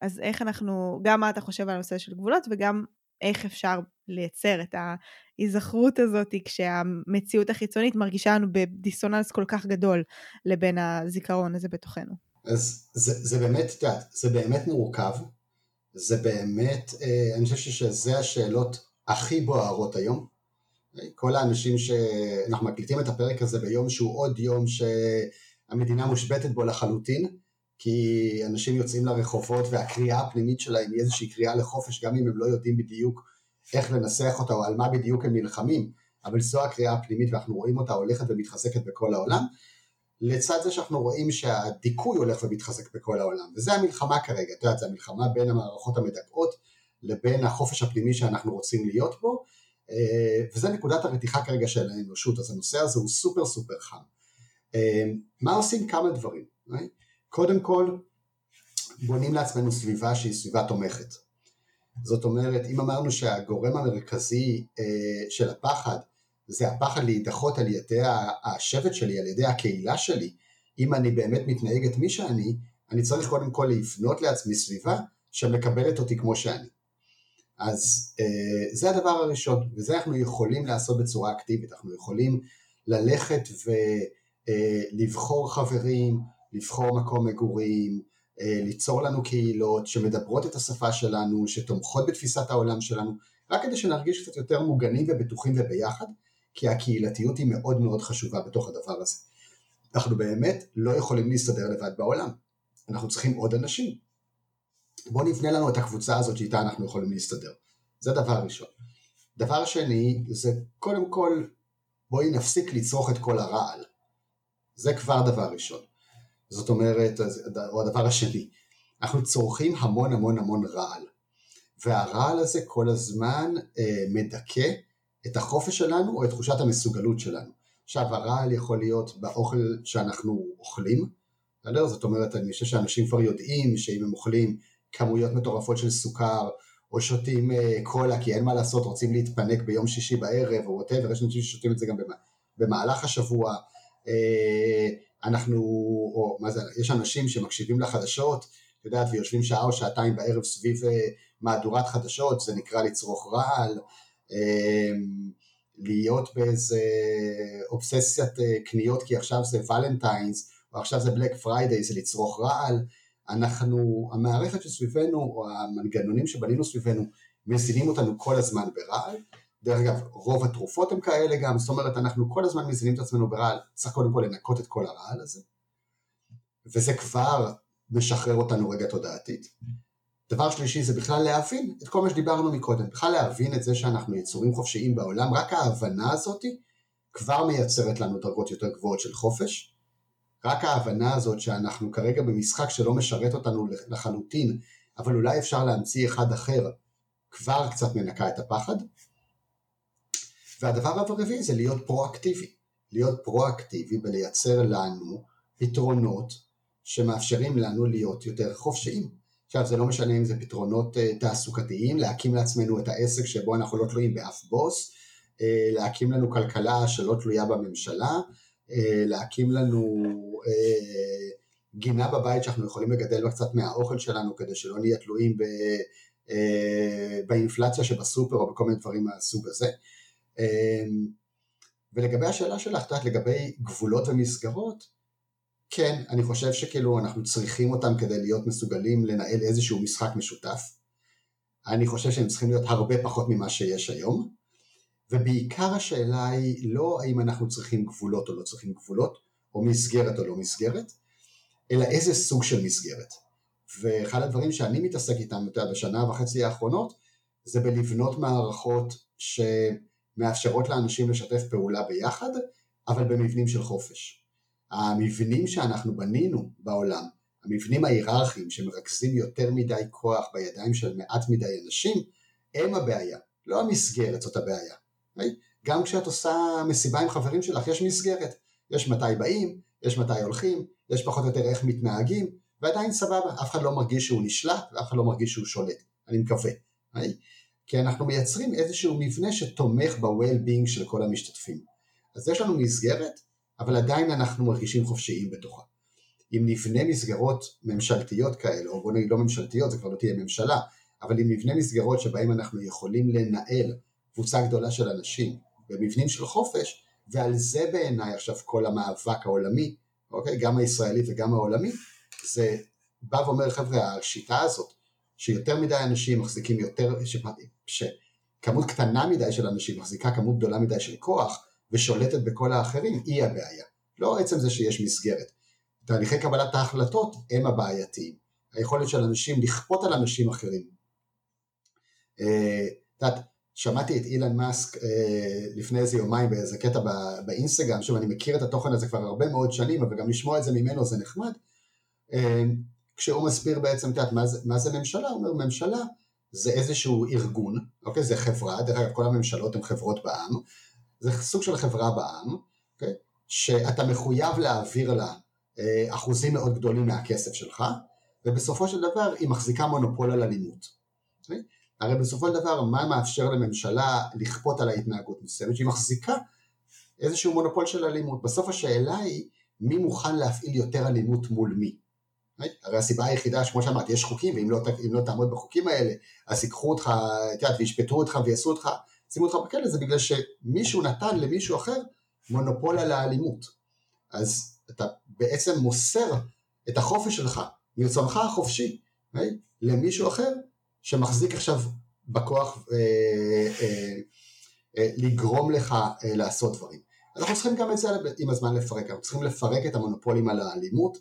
אז איך אנחנו, גם מה אתה חושב על הנושא של גבולות וגם איך אפשר לייצר את ההיזכרות הזאת כשהמציאות החיצונית מרגישה לנו בדיסוננס כל כך גדול לבין הזיכרון הזה בתוכנו. אז זה, זה באמת, את יודעת, זה באמת מורכב, זה באמת, אה, אני חושב שזה השאלות הכי בוערות היום. כל האנשים שאנחנו מקליטים את הפרק הזה ביום שהוא עוד יום שהמדינה מושבתת בו לחלוטין, כי אנשים יוצאים לרחובות והקריאה הפנימית שלהם היא איזושהי קריאה לחופש, גם אם הם לא יודעים בדיוק איך לנסח אותה או על מה בדיוק הם נלחמים, אבל זו הקריאה הפנימית ואנחנו רואים אותה הולכת ומתחזקת בכל העולם. לצד זה שאנחנו רואים שהדיכוי הולך ומתחזק בכל העולם, וזה המלחמה כרגע, את יודעת, זה המלחמה בין המערכות המדכאות לבין החופש הפנימי שאנחנו רוצים להיות בו, אה, וזה נקודת הרתיחה כרגע של האנושות, אז הנושא הזה הוא סופר סופר חם. אה, מה עושים כמה דברים? אה? קודם כל, בונים לעצמנו סביבה שהיא סביבה תומכת. זאת אומרת, אם אמרנו שהגורם המרכזי של הפחד זה הפחד להידחות על ידי השבט שלי, על ידי הקהילה שלי. אם אני באמת מתנהגת מי שאני, אני צריך קודם כל לבנות לעצמי סביבה שמקבלת אותי כמו שאני. אז אה, זה הדבר הראשון, וזה אנחנו יכולים לעשות בצורה אקטיבית, אנחנו יכולים ללכת ולבחור אה, חברים, לבחור מקום מגורים, אה, ליצור לנו קהילות שמדברות את השפה שלנו, שתומכות בתפיסת העולם שלנו, רק כדי שנרגיש קצת יותר מוגנים ובטוחים וביחד, כי הקהילתיות היא מאוד מאוד חשובה בתוך הדבר הזה. אנחנו באמת לא יכולים להסתדר לבד בעולם, אנחנו צריכים עוד אנשים. בואו נבנה לנו את הקבוצה הזאת שאיתה אנחנו יכולים להסתדר. זה דבר ראשון. דבר שני, זה קודם כל, בואי נפסיק לצרוך את כל הרעל. זה כבר דבר ראשון. זאת אומרת, או הדבר השני, אנחנו צורכים המון המון המון רעל. והרעל הזה כל הזמן אה, מדכא את החופש שלנו או את תחושת המסוגלות שלנו. עכשיו הרעל יכול להיות באוכל שאנחנו אוכלים, בסדר? זאת אומרת אני חושב שאנשים כבר יודעים שאם הם אוכלים כמויות מטורפות של סוכר או שותים uh, קולה כי אין מה לעשות רוצים להתפנק ביום שישי בערב או whatever, יש אנשים ששותים את זה גם במהלך השבוע, uh, אנחנו, או מה זה, יש אנשים שמקשיבים לחדשות, את יודעת, ויושבים שעה או שעתיים בערב סביב uh, מהדורת חדשות, זה נקרא לצרוך רעל, להיות באיזה אובססיית אה, קניות כי עכשיו זה Valentine's או עכשיו זה Black Friday, זה לצרוך רעל, אנחנו, המערכת שסביבנו או המנגנונים שבנינו סביבנו מזינים אותנו כל הזמן ברעל, דרך אגב רוב התרופות הם כאלה גם, זאת אומרת אנחנו כל הזמן מזינים את עצמנו ברעל, צריך קודם כל לנקות את כל הרעל הזה, וזה כבר משחרר אותנו רגע תודעתית. דבר שלישי זה בכלל להבין את כל מה שדיברנו מקודם, בכלל להבין את זה שאנחנו יצורים חופשיים בעולם, רק ההבנה הזאת כבר מייצרת לנו דרגות יותר גבוהות של חופש, רק ההבנה הזאת שאנחנו כרגע במשחק שלא משרת אותנו לחלוטין, אבל אולי אפשר להמציא אחד אחר, כבר קצת מנקה את הפחד. והדבר הרביעי זה להיות פרואקטיבי, להיות פרואקטיבי ולייצר לנו פתרונות שמאפשרים לנו להיות יותר חופשיים. עכשיו זה לא משנה אם זה פתרונות uh, תעסוקתיים, להקים לעצמנו את העסק שבו אנחנו לא תלויים באף בוס, uh, להקים לנו כלכלה שלא תלויה בממשלה, uh, להקים לנו גינה בבית שאנחנו יכולים לגדל בה קצת מהאוכל שלנו כדי שלא נהיה תלויים ב, באינפלציה שבסופר או בכל מיני דברים מהסוג הזה. ולגבי השאלה שלך, את יודעת, לגבי גבולות ומסגרות, כן, אני חושב שכאילו אנחנו צריכים אותם כדי להיות מסוגלים לנהל איזשהו משחק משותף. אני חושב שהם צריכים להיות הרבה פחות ממה שיש היום, ובעיקר השאלה היא לא האם אנחנו צריכים גבולות או לא צריכים גבולות, או מסגרת או לא מסגרת, אלא איזה סוג של מסגרת. ואחד הדברים שאני מתעסק איתם יודע, בשנה וחצי האחרונות, זה בלבנות מערכות שמאפשרות לאנשים לשתף פעולה ביחד, אבל במבנים של חופש. המבנים שאנחנו בנינו בעולם, המבנים ההיררכיים שמרכזים יותר מדי כוח בידיים של מעט מדי אנשים, הם הבעיה, לא המסגרת זאת הבעיה. גם כשאת עושה מסיבה עם חברים שלך יש מסגרת, יש מתי באים, יש מתי הולכים, יש פחות או יותר איך מתנהגים, ועדיין סבבה, אף אחד לא מרגיש שהוא נשלט ואף אחד לא מרגיש שהוא שולט, אני מקווה. כי אנחנו מייצרים איזשהו מבנה שתומך ב-well-being של כל המשתתפים. אז יש לנו מסגרת, אבל עדיין אנחנו מרגישים חופשיים בתוכה. אם נבנה מסגרות ממשלתיות כאלה, או בוא נגיד לא ממשלתיות, זה כבר לא תהיה ממשלה, אבל אם נבנה מסגרות שבהן אנחנו יכולים לנהל קבוצה גדולה של אנשים במבנים של חופש, ועל זה בעיניי עכשיו כל המאבק העולמי, אוקיי? גם הישראלי וגם העולמי, זה בא ואומר חבר'ה, השיטה הזאת, שיותר מדי אנשים מחזיקים יותר, שכמות קטנה מדי של אנשים מחזיקה כמות גדולה מדי של כוח, ושולטת בכל האחרים, היא הבעיה. לא עצם זה שיש מסגרת. תהליכי קבלת ההחלטות הם הבעייתיים. היכולת של אנשים לכפות על אנשים אחרים. אה, את יודעת, שמעתי את אילן מאסק אה, לפני איזה יומיים באיזה קטע באינסטגרם, שוב אני מכיר את התוכן הזה כבר הרבה מאוד שנים, אבל גם לשמוע את זה ממנו זה נחמד, אה, כשהוא מסביר בעצם, את יודעת, מה, מה זה ממשלה? הוא אומר, ממשלה זה איזשהו ארגון, אוקיי? זה חברה, דרך אגב כל הממשלות הן חברות בעם, זה סוג של חברה בעם, אוקיי? שאתה מחויב להעביר לה אה, אחוזים מאוד גדולים מהכסף שלך, ובסופו של דבר היא מחזיקה מונופול על אלימות. אוקיי? הרי בסופו של דבר מה מאפשר לממשלה לכפות על ההתנהגות מסוימת? שהיא מחזיקה איזשהו מונופול של אלימות. בסוף השאלה היא מי מוכן להפעיל יותר אלימות מול מי. הרי הסיבה היחידה, כמו שאמרתי, יש חוקים, ואם לא, לא תעמוד בחוקים האלה, אז ייקחו אותך, את יודעת, וישפטו אותך ויעשו אותך, שימו אותך בכלא, זה בגלל שמישהו נתן למישהו אחר מונופול על האלימות. אז אתה בעצם מוסר את החופש שלך, מרצונך החופשי, למישהו אחר שמחזיק עכשיו בכוח אה, אה, אה, לגרום לך אה, לעשות דברים. אנחנו צריכים גם את זה עם הזמן לפרק, אנחנו צריכים לפרק את המונופולים על האלימות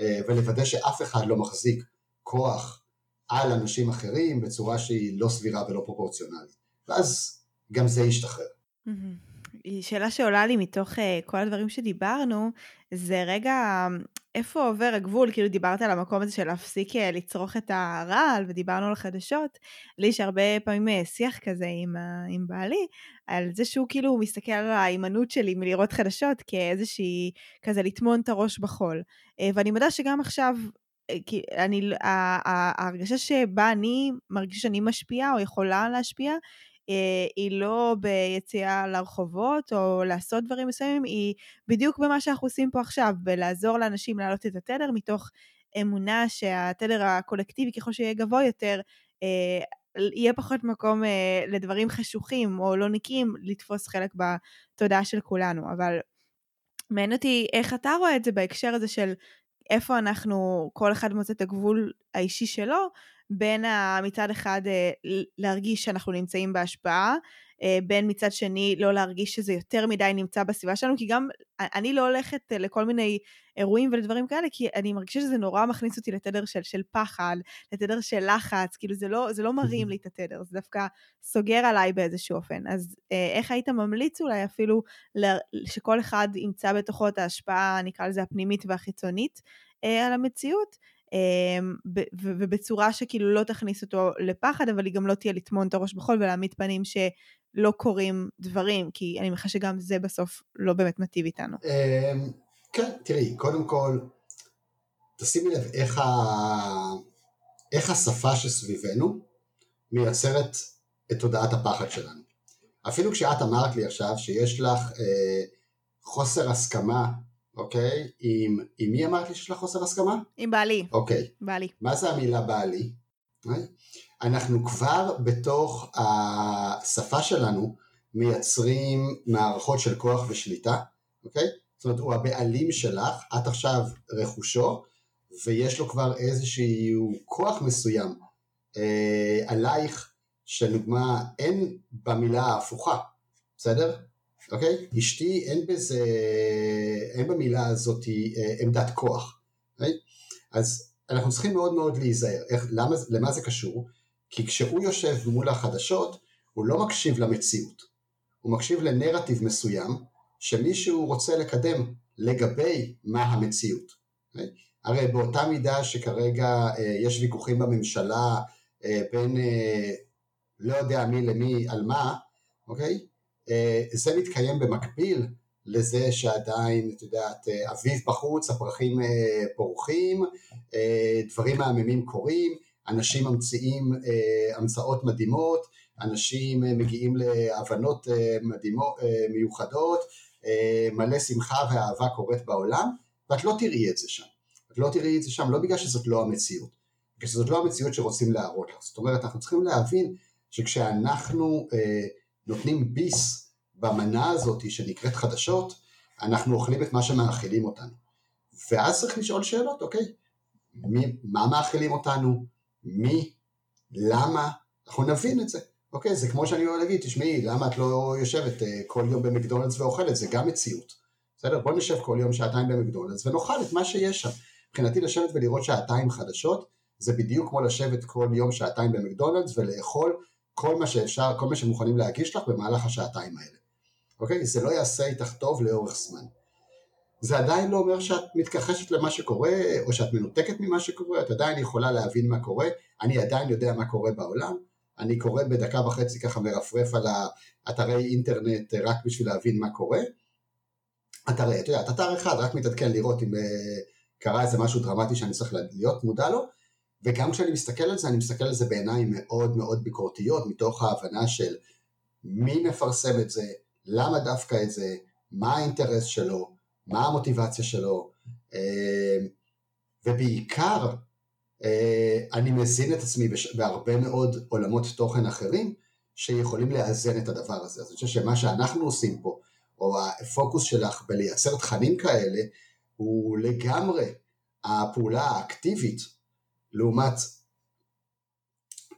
אה, ולוודא שאף אחד לא מחזיק כוח על אנשים אחרים בצורה שהיא לא סבירה ולא פרופורציונלית. ואז גם זה ישתחרר. שאלה שעולה לי מתוך uh, כל הדברים שדיברנו, זה רגע, איפה עובר הגבול? כאילו דיברת על המקום הזה של להפסיק uh, לצרוך את הרעל, ודיברנו על חדשות. לי יש הרבה פעמים uh, שיח כזה עם, עם בעלי, על זה שהוא כאילו מסתכל על ההימנעות שלי מלראות חדשות כאיזושהי, כזה לטמון את הראש בחול. ואני מודה שגם עכשיו כי אני, ההרגשה שבה אני מרגישה שאני משפיעה או יכולה להשפיע, אה, היא לא ביציאה לרחובות או לעשות דברים מסוימים, היא בדיוק במה שאנחנו עושים פה עכשיו, בלעזור לאנשים להעלות את התדר מתוך אמונה שהתדר הקולקטיבי ככל שיהיה גבוה יותר, אה, יהיה פחות מקום אה, לדברים חשוכים או לא נקיים לתפוס חלק בתודעה של כולנו, אבל מעניין אותי איך אתה רואה את זה בהקשר הזה של איפה אנחנו, כל אחד מוצא את הגבול האישי שלו, בין מצד אחד אה, להרגיש שאנחנו נמצאים בהשפעה, אה, בין מצד שני לא להרגיש שזה יותר מדי נמצא בסביבה שלנו, כי גם אני לא הולכת אה, לכל מיני אירועים ולדברים כאלה, כי אני מרגישה שזה נורא מכניס אותי לתדר של, של פחד, לתדר של לחץ, כאילו זה לא, זה לא מרים לי את התדר, זה דווקא סוגר עליי באיזשהו אופן. אז איך היית ממליץ אולי אפילו שכל אחד ימצא בתוכו את ההשפעה, נקרא לזה הפנימית והחיצונית, על המציאות, ובצורה שכאילו לא תכניס אותו לפחד, אבל היא גם לא תהיה לטמון את הראש בחול ולהעמיד פנים שלא קורים דברים, כי אני מניחה שגם זה בסוף לא באמת מטיב איתנו. אמ, כן, תראי, קודם כל, תשימי לב איך, ה... איך השפה שסביבנו מייצרת את תודעת הפחד שלנו. אפילו כשאת אמרת לי עכשיו שיש לך אה, חוסר הסכמה אוקיי? עם, עם מי אמרת לי שיש לך חוסר הסכמה? עם בעלי. אוקיי. בעלי. מה זה המילה בעלי? אוקיי? אנחנו כבר בתוך השפה שלנו מייצרים מערכות של כוח ושליטה, אוקיי? זאת אומרת, הוא הבעלים שלך, את עכשיו רכושו, ויש לו כבר איזשהו כוח מסוים אה, עלייך, שלדוגמה אין במילה ההפוכה, בסדר? אוקיי? אשתי אין בזה, אין במילה הזאת אה, עמדת כוח, אוקיי? אז אנחנו צריכים מאוד מאוד להיזהר, איך, למה, למה זה קשור? כי כשהוא יושב מול החדשות, הוא לא מקשיב למציאות, הוא מקשיב לנרטיב מסוים שמישהו רוצה לקדם לגבי מה המציאות. Okay? הרי באותה מידה שכרגע אה, יש ויכוחים בממשלה אה, בין אה, לא יודע מי למי על מה, אוקיי? אה, זה מתקיים במקביל לזה שעדיין, את יודעת, אה, אביב בחוץ, הפרחים אה, פורחים, דברים מהממים קורים, אנשים ממציאים המצאות מדהימות, אנשים מגיעים להבנות מדהימות, מיוחדות, מלא שמחה ואהבה קורית בעולם, ואת לא תראי את זה שם. את לא תראי את זה שם לא בגלל שזאת לא המציאות, בגלל שזאת לא המציאות שרוצים להראות לך. זאת אומרת, אנחנו צריכים להבין שכשאנחנו אה, נותנים ביס במנה הזאת שנקראת חדשות, אנחנו אוכלים את מה שמאכילים אותנו. ואז צריך לשאול שאלות, אוקיי, מי, מה מאכילים אותנו, מי, למה, אנחנו נבין את זה. אוקיי, זה כמו שאני אוהב להגיד, תשמעי, למה את לא יושבת אה, כל יום במקדונלדס ואוכלת, זה גם מציאות. בסדר? בוא נשב כל יום שעתיים במקדונלדס ונאכל את מה שיש שם. מבחינתי לשבת ולראות שעתיים חדשות, זה בדיוק כמו לשבת כל יום שעתיים במקדונלדס ולאכול כל מה שאפשר, כל מה שמוכנים להגיש לך במהלך השעתיים האלה. אוקיי? זה לא יעשה איתך טוב לאורך זמן. זה עדיין לא אומר שאת מתכחשת למה שקורה, או שאת מנותקת ממה שקורה, את עדיין יכולה להבין מה קורה, אני עדיין יודע מה קורה בעולם, אני קורא בדקה וחצי ככה מרפרף על האתרי אינטרנט רק בשביל להבין מה קורה. אתרי, את יודעת, אתר אחד רק מתעדכן לראות אם uh, קרה איזה משהו דרמטי שאני צריך להיות מודע לו, וגם כשאני מסתכל על זה, אני מסתכל על זה בעיניים מאוד מאוד ביקורתיות, מתוך ההבנה של מי מפרסם את זה, למה דווקא את זה, מה האינטרס שלו, מה המוטיבציה שלו, uh, ובעיקר אה, אני מזין את עצמי בהרבה מאוד עולמות תוכן אחרים שיכולים לאזן את הדבר הזה. אז אני חושב שמה שאנחנו עושים פה, או הפוקוס שלך בלייצר תכנים כאלה, הוא לגמרי הפעולה האקטיבית לעומת,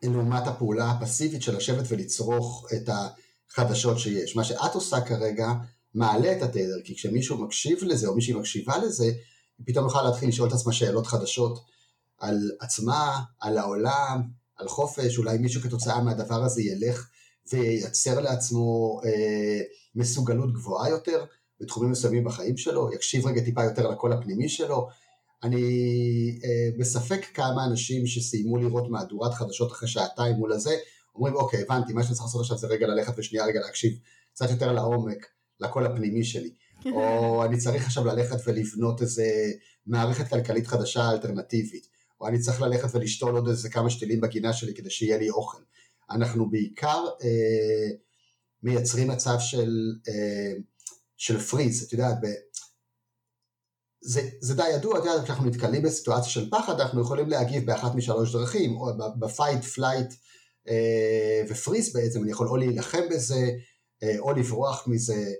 לעומת הפעולה הפסיבית של לשבת ולצרוך את החדשות שיש. מה שאת עושה כרגע מעלה את התדר, כי כשמישהו מקשיב לזה או מישהי מקשיבה לזה, היא פתאום יכולה להתחיל לשאול את עצמה שאלות חדשות על עצמה, על העולם, על חופש, אולי מישהו כתוצאה מהדבר הזה ילך וייצר לעצמו אה, מסוגלות גבוהה יותר בתחומים מסוימים בחיים שלו, יקשיב רגע טיפה יותר לקול הפנימי שלו. אני אה, בספק כמה אנשים שסיימו לראות מהדורת חדשות אחרי שעתיים מול הזה, אומרים אוקיי הבנתי, מה שאני צריך לעשות עכשיו זה רגע ללכת ושנייה רגע להקשיב קצת יותר לעומק, לקול הפנימי שלי. או אני צריך עכשיו ללכת ולבנות איזה מערכת כלכלית חדשה אלטרנטיבית. או אני צריך ללכת ולשתול עוד איזה כמה שתילים בגינה שלי כדי שיהיה לי אוכל. אנחנו בעיקר אה, מייצרים מצב של, אה, של freeze, את יודעת. זה, זה די ידוע, את יודעת, כשאנחנו נתקלים בסיטואציה של פחד, אנחנו יכולים להגיב באחת משלוש דרכים, או ב fight, flight אה, ו freeze בעצם, אני יכול או להילחם בזה, אה, או לברוח מזה,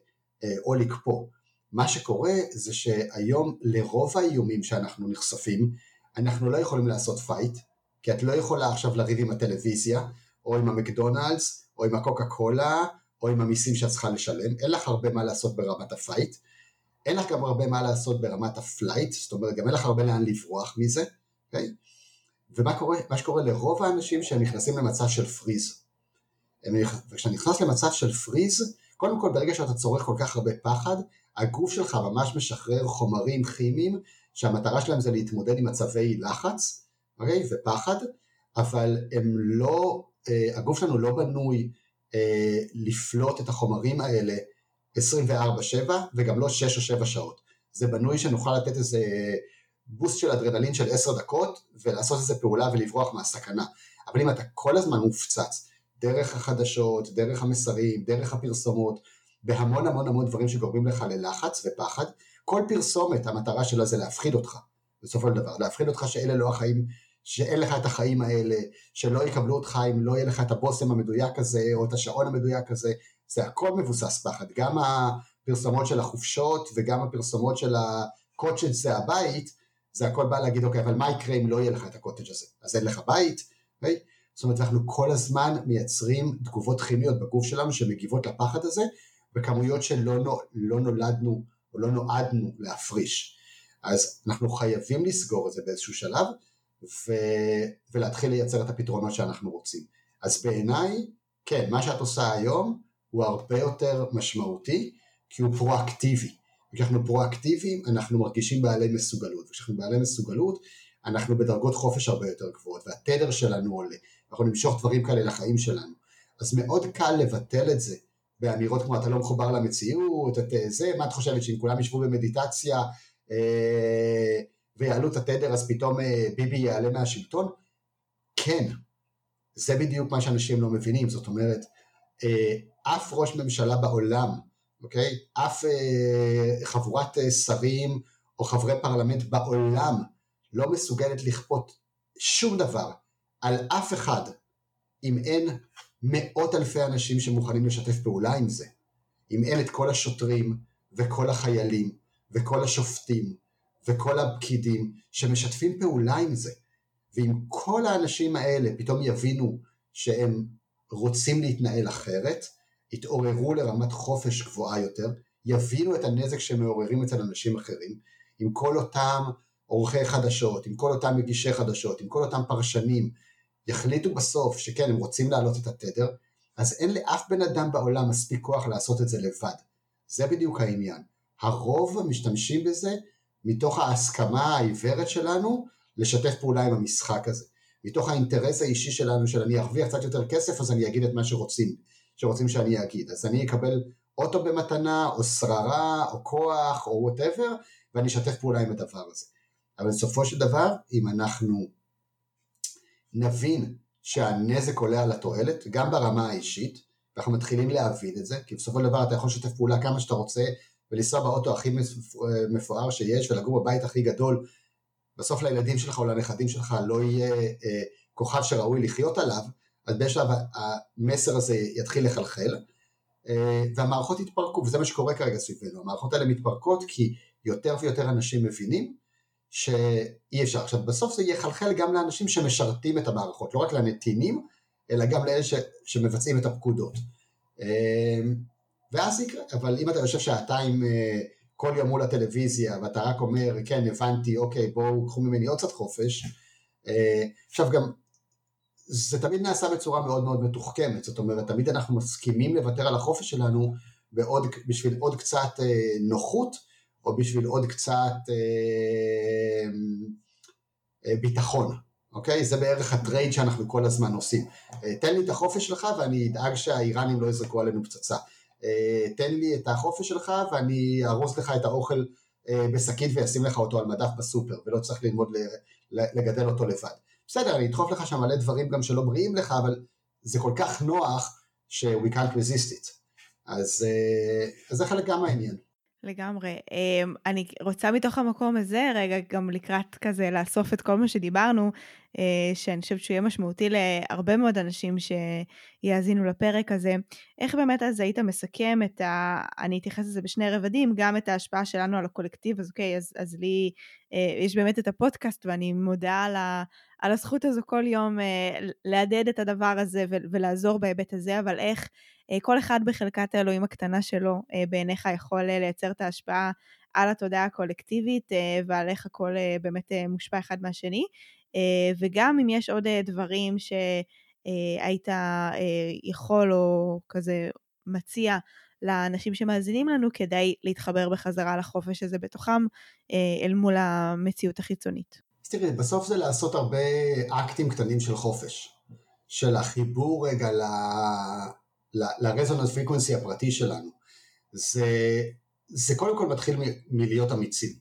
אה, או לקפוא. מה שקורה זה שהיום לרוב האיומים שאנחנו נחשפים, אנחנו לא יכולים לעשות fight, כי את לא יכולה עכשיו לריב עם הטלוויזיה, או עם המקדונלדס, או עם הקוקה קולה, או עם המיסים שאת צריכה לשלם, אין לך הרבה מה לעשות ברמת ה fight, אין לך גם הרבה מה לעשות ברמת ה flight, זאת אומרת גם אין לך הרבה לאן לברוח מזה, אוקיי? ומה קורה, מה שקורה לרוב האנשים שהם נכנסים למצב של פריז. וכשאתה נכנס למצב של פריז, קודם כל ברגע שאתה צורך כל כך הרבה פחד, הגוף שלך ממש משחרר חומרים כימיים שהמטרה שלהם זה להתמודד עם מצבי לחץ, אוקיי, ופחד, אבל הם לא, אה, הגוף שלנו לא בנוי אה, לפלוט את החומרים האלה 24/7 וגם לא 6 או 7 שעות. זה בנוי שנוכל לתת איזה בוסט של אדרנלין של 10 דקות ולעשות איזה פעולה ולברוח מהסכנה. אבל אם אתה כל הזמן מופצץ דרך החדשות, דרך המסרים, דרך הפרסומות, בהמון המון המון דברים שגורמים לך ללחץ ופחד, כל פרסומת המטרה שלה זה להפחיד אותך, בסופו של דבר, להפחיד אותך שאלה לא החיים, שאין לך את החיים האלה, שלא יקבלו אותך אם לא יהיה לך את הבושם המדויק הזה, או את השעון המדויק הזה, זה הכל מבוסס פחד, גם הפרסומות של החופשות וגם הפרסומות של הקוטג' זה הבית, זה הכל בא להגיד אוקיי אבל מה יקרה אם לא יהיה לך את הקוטג' הזה, אז אין לך בית? אוקיי? זאת אומרת אנחנו כל הזמן מייצרים תגובות כימיות בגוף שלנו שמגיבות לפחד הזה בכמויות שלא לא נולדנו או לא נועדנו להפריש. אז אנחנו חייבים לסגור את זה באיזשהו שלב ו... ולהתחיל לייצר את הפתרונות שאנחנו רוצים. אז בעיניי, כן, מה שאת עושה היום הוא הרבה יותר משמעותי כי הוא פרואקטיבי. וכשאנחנו פרואקטיביים אנחנו מרגישים בעלי מסוגלות, וכשאנחנו בעלי מסוגלות אנחנו בדרגות חופש הרבה יותר גבוהות והתדר שלנו עולה, אנחנו נמשוך דברים כאלה לחיים שלנו. אז מאוד קל לבטל את זה באמירות כמו אתה לא מחובר למציאות, את זה, מה את חושבת שאם כולם ישבו במדיטציה אה, ויעלו את התדר אז פתאום אה, ביבי יעלה מהשלטון? כן, זה בדיוק מה שאנשים לא מבינים, זאת אומרת, אה, אף ראש ממשלה בעולם, אוקיי? אף חבורת שרים או חברי פרלמנט בעולם לא מסוגלת לכפות שום דבר על אף אחד אם אין מאות אלפי אנשים שמוכנים לשתף פעולה עם זה. אם אין את כל השוטרים וכל החיילים וכל השופטים וכל הפקידים שמשתפים פעולה עם זה. ואם כל האנשים האלה פתאום יבינו שהם רוצים להתנהל אחרת, יתעוררו לרמת חופש גבוהה יותר, יבינו את הנזק שהם מעוררים אצל אנשים אחרים, עם כל אותם עורכי חדשות, עם כל אותם מגישי חדשות, עם כל אותם פרשנים, יחליטו בסוף שכן, הם רוצים להעלות את התדר, אז אין לאף בן אדם בעולם מספיק כוח לעשות את זה לבד. זה בדיוק העניין. הרוב משתמשים בזה מתוך ההסכמה העיוורת שלנו לשתף פעולה עם המשחק הזה. מתוך האינטרס האישי שלנו של אני ארוויח קצת יותר כסף אז אני אגיד את מה שרוצים, שרוצים שאני אגיד. אז אני אקבל אוטו במתנה, או שררה, או כוח, או whatever, ואני אשתף פעולה עם הדבר הזה. אבל בסופו של דבר, אם אנחנו נבין שהנזק עולה על התועלת, גם ברמה האישית, ואנחנו מתחילים להבין את זה, כי בסופו של דבר אתה יכול לשתף פעולה כמה שאתה רוצה, ולנסוע באוטו הכי מפואר שיש, ולגור בבית הכי גדול, בסוף לילדים שלך או לנכדים שלך לא יהיה אה, כוכב שראוי לחיות עליו, אז בשלב המסר הזה יתחיל לחלחל, אה, והמערכות יתפרקו, וזה מה שקורה כרגע סביבנו, המערכות האלה מתפרקות כי יותר ויותר אנשים מבינים שאי אפשר. עכשיו בסוף זה יחלחל גם לאנשים שמשרתים את המערכות, לא רק לנתינים, אלא גם לאלה ש, שמבצעים את הפקודות. אמ, ואז יקרה, אבל אם אתה יושב שעתיים אה, כל יום מול הטלוויזיה ואתה רק אומר, כן הבנתי, אוקיי בואו קחו ממני עוד קצת חופש, אה, עכשיו גם זה תמיד נעשה בצורה מאוד מאוד מתוחכמת, זאת אומרת תמיד אנחנו מסכימים לוותר על החופש שלנו בעוד, בשביל עוד קצת אה, נוחות, או בשביל עוד קצת אה, אה, ביטחון, אוקיי? זה בערך הטרייד שאנחנו כל הזמן עושים. אה, תן לי את החופש שלך ואני אדאג שהאיראנים לא יזרקו עלינו פצצה. אה, תן לי את החופש שלך ואני ארוז לך את האוכל אה, בשקית ואשים לך אותו על מדף בסופר, ולא צריך ללמוד לגדל אותו לבד. בסדר, אני אדחוף לך שם מלא דברים גם שלא בריאים לך, אבל זה כל כך נוח ש- we can't resist it. אז, אה, אז זה חלק גם מהעניין. לגמרי. אמ, אני רוצה מתוך המקום הזה, רגע, גם לקראת כזה לאסוף את כל מה שדיברנו, אה, שאני חושבת שהוא יהיה משמעותי להרבה מאוד אנשים שיאזינו לפרק הזה. איך באמת אז היית מסכם את ה... אני אתייחס לזה בשני רבדים, גם את ההשפעה שלנו על הקולקטיב, אז אוקיי, אז, אז לי אה, יש באמת את הפודקאסט, ואני מודה על, ה, על הזכות הזו כל יום אה, להדהד את הדבר הזה ולעזור בהיבט הזה, אבל איך כל אחד בחלקת האלוהים הקטנה שלו בעיניך יכול לייצר את ההשפעה על התודעה הקולקטיבית ועל איך הכל באמת מושפע אחד מהשני. אה, וגם אם יש עוד אה, דברים שהיית אה, יכול או כזה מציע לאנשים שמאזינים לנו כדי להתחבר בחזרה לחופש הזה בתוכם אל מול המציאות החיצונית. אז תראי, בסוף זה לעשות הרבה אקטים קטנים של חופש, של החיבור רגע לרזוננס פריקוונסי הפרטי שלנו. זה, זה קודם כל מתחיל מ- מלהיות אמיצים.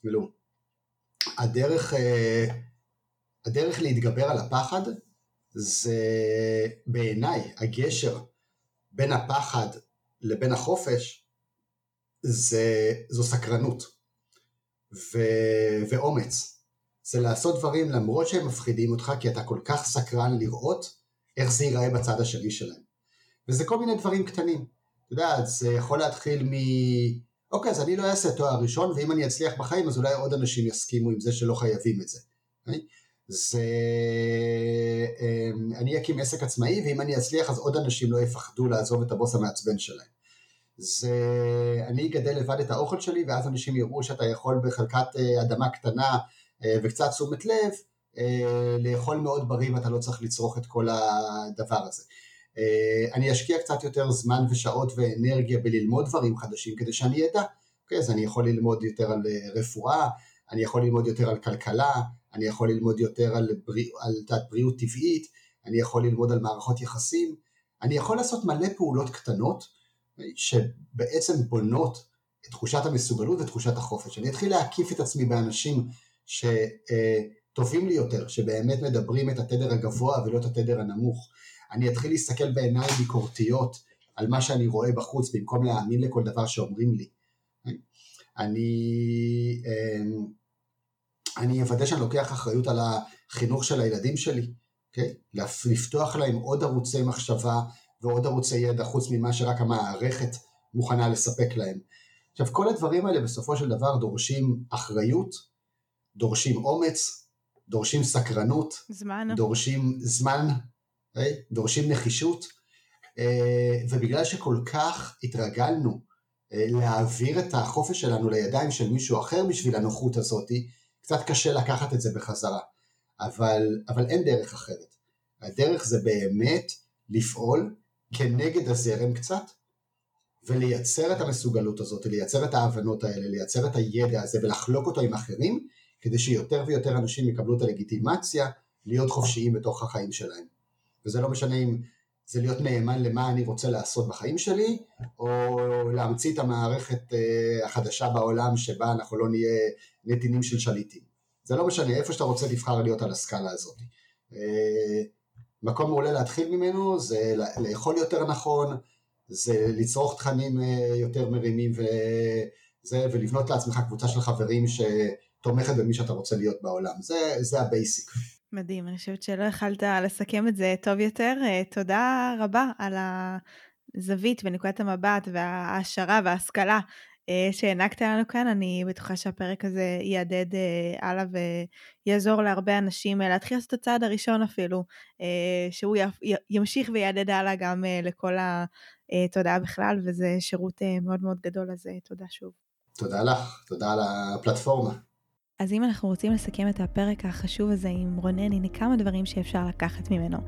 כאילו, הדרך הדרך להתגבר על הפחד זה בעיניי הגשר בין הפחד לבין החופש זה, זו סקרנות ו, ואומץ. זה לעשות דברים למרות שהם מפחידים אותך כי אתה כל כך סקרן לראות איך זה ייראה בצד השני שלהם. וזה כל מיני דברים קטנים. אתה יודע, זה יכול להתחיל מ... אוקיי, אז אני לא אעשה תואר ראשון, ואם אני אצליח בחיים, אז אולי עוד אנשים יסכימו עם זה שלא חייבים את זה. אוקיי? זה... אמ, אני אקים עסק עצמאי, ואם אני אצליח, אז עוד אנשים לא יפחדו לעזוב את הבוס המעצבן שלהם. זה... אני אגדל לבד את האוכל שלי, ואז אנשים יראו שאתה יכול בחלקת אה, אדמה קטנה אה, וקצת תשומת לב, אה, לאכול מאוד בריא ואתה לא צריך לצרוך את כל הדבר הזה. אני אשקיע קצת יותר זמן ושעות ואנרגיה בללמוד דברים חדשים כדי שאני אדע. אוקיי, אז אני יכול ללמוד יותר על אה, רפואה, אני יכול ללמוד יותר על כלכלה, אני יכול ללמוד יותר על, בריא, על תת בריאות טבעית, אני יכול ללמוד על מערכות יחסים, אני יכול לעשות מלא פעולות קטנות שבעצם בונות את תחושת המסוגלות ותחושת החופש. אני אתחיל להקיף את עצמי באנשים שטובים לי יותר, שבאמת מדברים את התדר הגבוה ולא את התדר הנמוך. אני אתחיל להסתכל בעיניים ביקורתיות על מה שאני רואה בחוץ במקום להאמין לכל דבר שאומרים לי. אני, אמ, אני אוודא שאני לוקח אחריות על החינוך של הילדים שלי, okay? אוקיי? לפתוח להם עוד ערוצי מחשבה ועוד ערוצי ידע חוץ ממה שרק המערכת מוכנה לספק להם. עכשיו כל הדברים האלה בסופו של דבר דורשים אחריות, דורשים אומץ, דורשים סקרנות, זמן, דורשים זמן, okay? אוקיי? דורשים נחישות, אה, ובגלל שכל כך התרגלנו אה, להעביר את החופש שלנו לידיים של מישהו אחר בשביל הנוחות הזאת, קצת קשה לקחת את זה בחזרה, אבל, אבל אין דרך אחרת. הדרך זה באמת לפעול כנגד הזרם קצת, ולייצר את המסוגלות הזאת, לייצר את ההבנות האלה, לייצר את הידע הזה ולחלוק אותו עם אחרים, כדי שיותר ויותר אנשים יקבלו את הלגיטימציה להיות חופשיים בתוך החיים שלהם. וזה לא משנה אם זה להיות נאמן למה אני רוצה לעשות בחיים שלי, או להמציא את המערכת אה, החדשה בעולם שבה אנחנו לא נהיה נתינים של שליטים. זה לא משנה, איפה שאתה רוצה תבחר להיות על הסקאלה הזאת. אה, מקום מעולה להתחיל ממנו זה לאכול יותר נכון, זה לצרוך תכנים אה, יותר מרימים וזה, ולבנות לעצמך קבוצה של חברים שתומכת במי שאתה רוצה להיות בעולם. זה, זה ה basic. מדהים, אני חושבת שלא יכלת לסכם את זה טוב יותר. אה, תודה רבה על הזווית ונקודת המבט וההעשרה וההשכלה אה, שהענקת לנו כאן. אני בטוחה שהפרק הזה יעדד אה, הלאה ויעזור להרבה אנשים להתחיל לעשות את הצעד הראשון אפילו, שהוא ימשיך ויעדד הלאה גם לכל התודעה בכלל, וזה שירות מאוד מאוד גדול, אז תודה שוב. תודה לך, תודה על הפלטפורמה. אז אם אנחנו רוצים לסכם את הפרק החשוב הזה עם רונן, הנה כמה דברים שאפשר לקחת ממנו.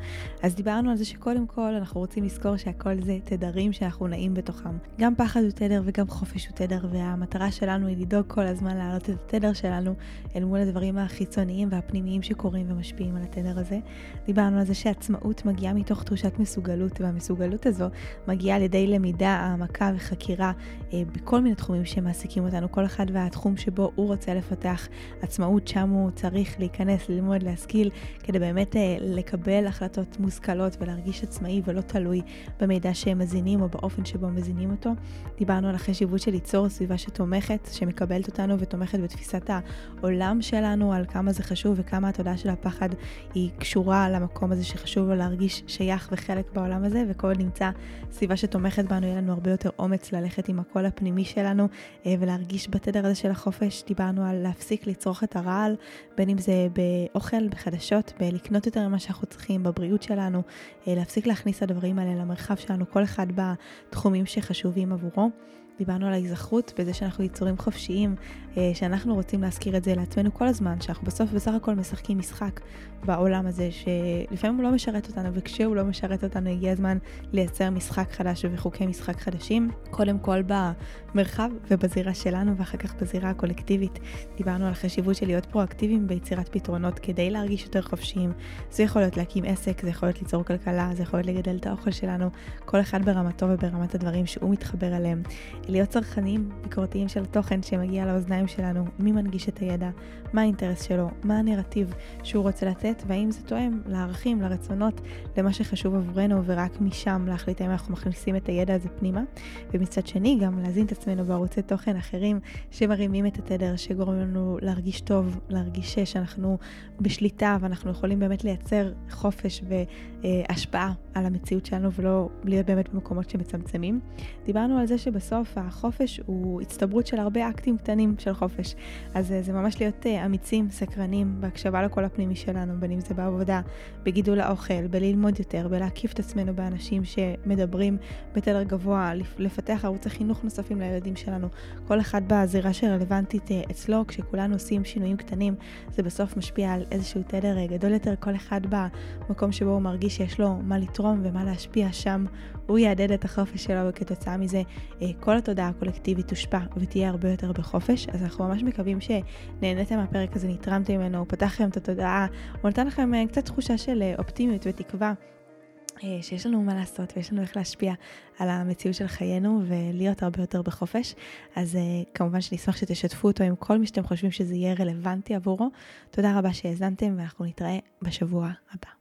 אז דיברנו על זה שקודם כל אנחנו רוצים לזכור שהכל זה תדרים שאנחנו נעים בתוכם. גם פחד הוא תדר וגם חופש הוא תדר, והמטרה שלנו היא לדאוג כל הזמן להעלות את התדר שלנו אל מול הדברים החיצוניים והפנימיים שקורים ומשפיעים על התדר הזה. דיברנו על זה שעצמאות מגיעה מתוך תחושת מסוגלות, והמסוגלות הזו מגיעה על ידי למידה, העמקה וחקירה אה, בכל מיני תחומים שמעסיקים אותנו, כל אחד והתחום שבו הוא רוצה לפתח. עצמאות שם הוא צריך להיכנס, ללמוד, להשכיל, כדי באמת אה, לקבל החלטות מושכלות ולהרגיש עצמאי ולא תלוי במידע שהם מזינים או באופן שבו מזינים אותו. דיברנו על החשיבות של ליצור סביבה שתומכת, שמקבלת אותנו ותומכת בתפיסת העולם שלנו, על כמה זה חשוב וכמה התודעה של הפחד היא קשורה למקום הזה שחשוב לו להרגיש שייך וחלק בעולם הזה, וכל עוד נמצא סביבה שתומכת בנו, יהיה לנו הרבה יותר אומץ ללכת עם הקול הפנימי שלנו אה, ולהרגיש בתדר הזה של החופש. דיברנו על להפסיק לצרוך את הרעל, בין אם זה באוכל, בחדשות, בלקנות יותר ממה שאנחנו צריכים, בבריאות שלנו, אה, להפסיק להכניס את הדברים האלה למרחב שלנו, כל אחד בתחומים שחשובים עבורו. דיברנו על ההיזכרות בזה שאנחנו יצורים חופשיים, שאנחנו רוצים להזכיר את זה לעצמנו כל הזמן, שאנחנו בסוף בסך הכל משחקים משחק בעולם הזה, שלפעמים הוא לא משרת אותנו, וכשהוא לא משרת אותנו הגיע הזמן לייצר משחק חדש וחוקי משחק חדשים, קודם כל במרחב ובזירה שלנו, ואחר כך בזירה הקולקטיבית. דיברנו על החשיבות של להיות פרואקטיביים ביצירת פתרונות כדי להרגיש יותר חופשיים. זה יכול להיות להקים עסק, זה יכול להיות ליצור כלכלה, זה יכול להיות לגדל את האוכל שלנו, כל אחד ברמתו וברמת הדברים שהוא מתחבר אליהם. להיות צרכנים ביקורתיים של התוכן שמגיע לאוזניים שלנו, מי מנגיש את הידע, מה האינטרס שלו, מה הנרטיב שהוא רוצה לתת, והאם זה תואם לערכים, לרצונות, למה שחשוב עבורנו, ורק משם להחליט האם אנחנו מכניסים את הידע הזה פנימה. ומצד שני, גם להזין את עצמנו בערוצי תוכן אחרים שמרימים את התדר, שגורמים לנו להרגיש טוב, להרגיש שאנחנו בשליטה ואנחנו יכולים באמת לייצר חופש והשפעה על המציאות שלנו ולא להיות באמת במקומות שמצמצמים. דיברנו על זה שבסוף החופש הוא הצטברות של הרבה אקטים קטנים של חופש. אז זה ממש להיות אמיצים, סקרנים, בהקשבה לקול הפנימי שלנו, בין אם זה בעבודה, בגידול האוכל, בללמוד יותר, בלהקיף את עצמנו באנשים שמדברים בתדר גבוה, לפתח ערוצי חינוך נוספים לילדים שלנו, כל אחד בזירה שרלוונטית אצלו, כשכולנו עושים שינויים קטנים, זה בסוף משפיע על איזשהו תדר גדול יותר, כל אחד במקום שבו הוא מרגיש שיש לו מה לתרום ומה להשפיע שם, הוא יעדד את החופש שלו, וכתוצאה מזה כל התודעה הקולקטיבית תושפע ותהיה הרבה יותר בחופש. אז אנחנו ממש מקווים שנהניתם מהפרק הזה, נתרמתם ממנו, הוא פתח לכם את התודעה, הוא נתן לכם קצת תחושה של אופטימיות ותקווה. שיש לנו מה לעשות ויש לנו איך להשפיע על המציאות של חיינו ולהיות הרבה יותר בחופש. אז כמובן שנשמח שתשתפו אותו עם כל מי שאתם חושבים שזה יהיה רלוונטי עבורו. תודה רבה שהאזנתם ואנחנו נתראה בשבוע הבא.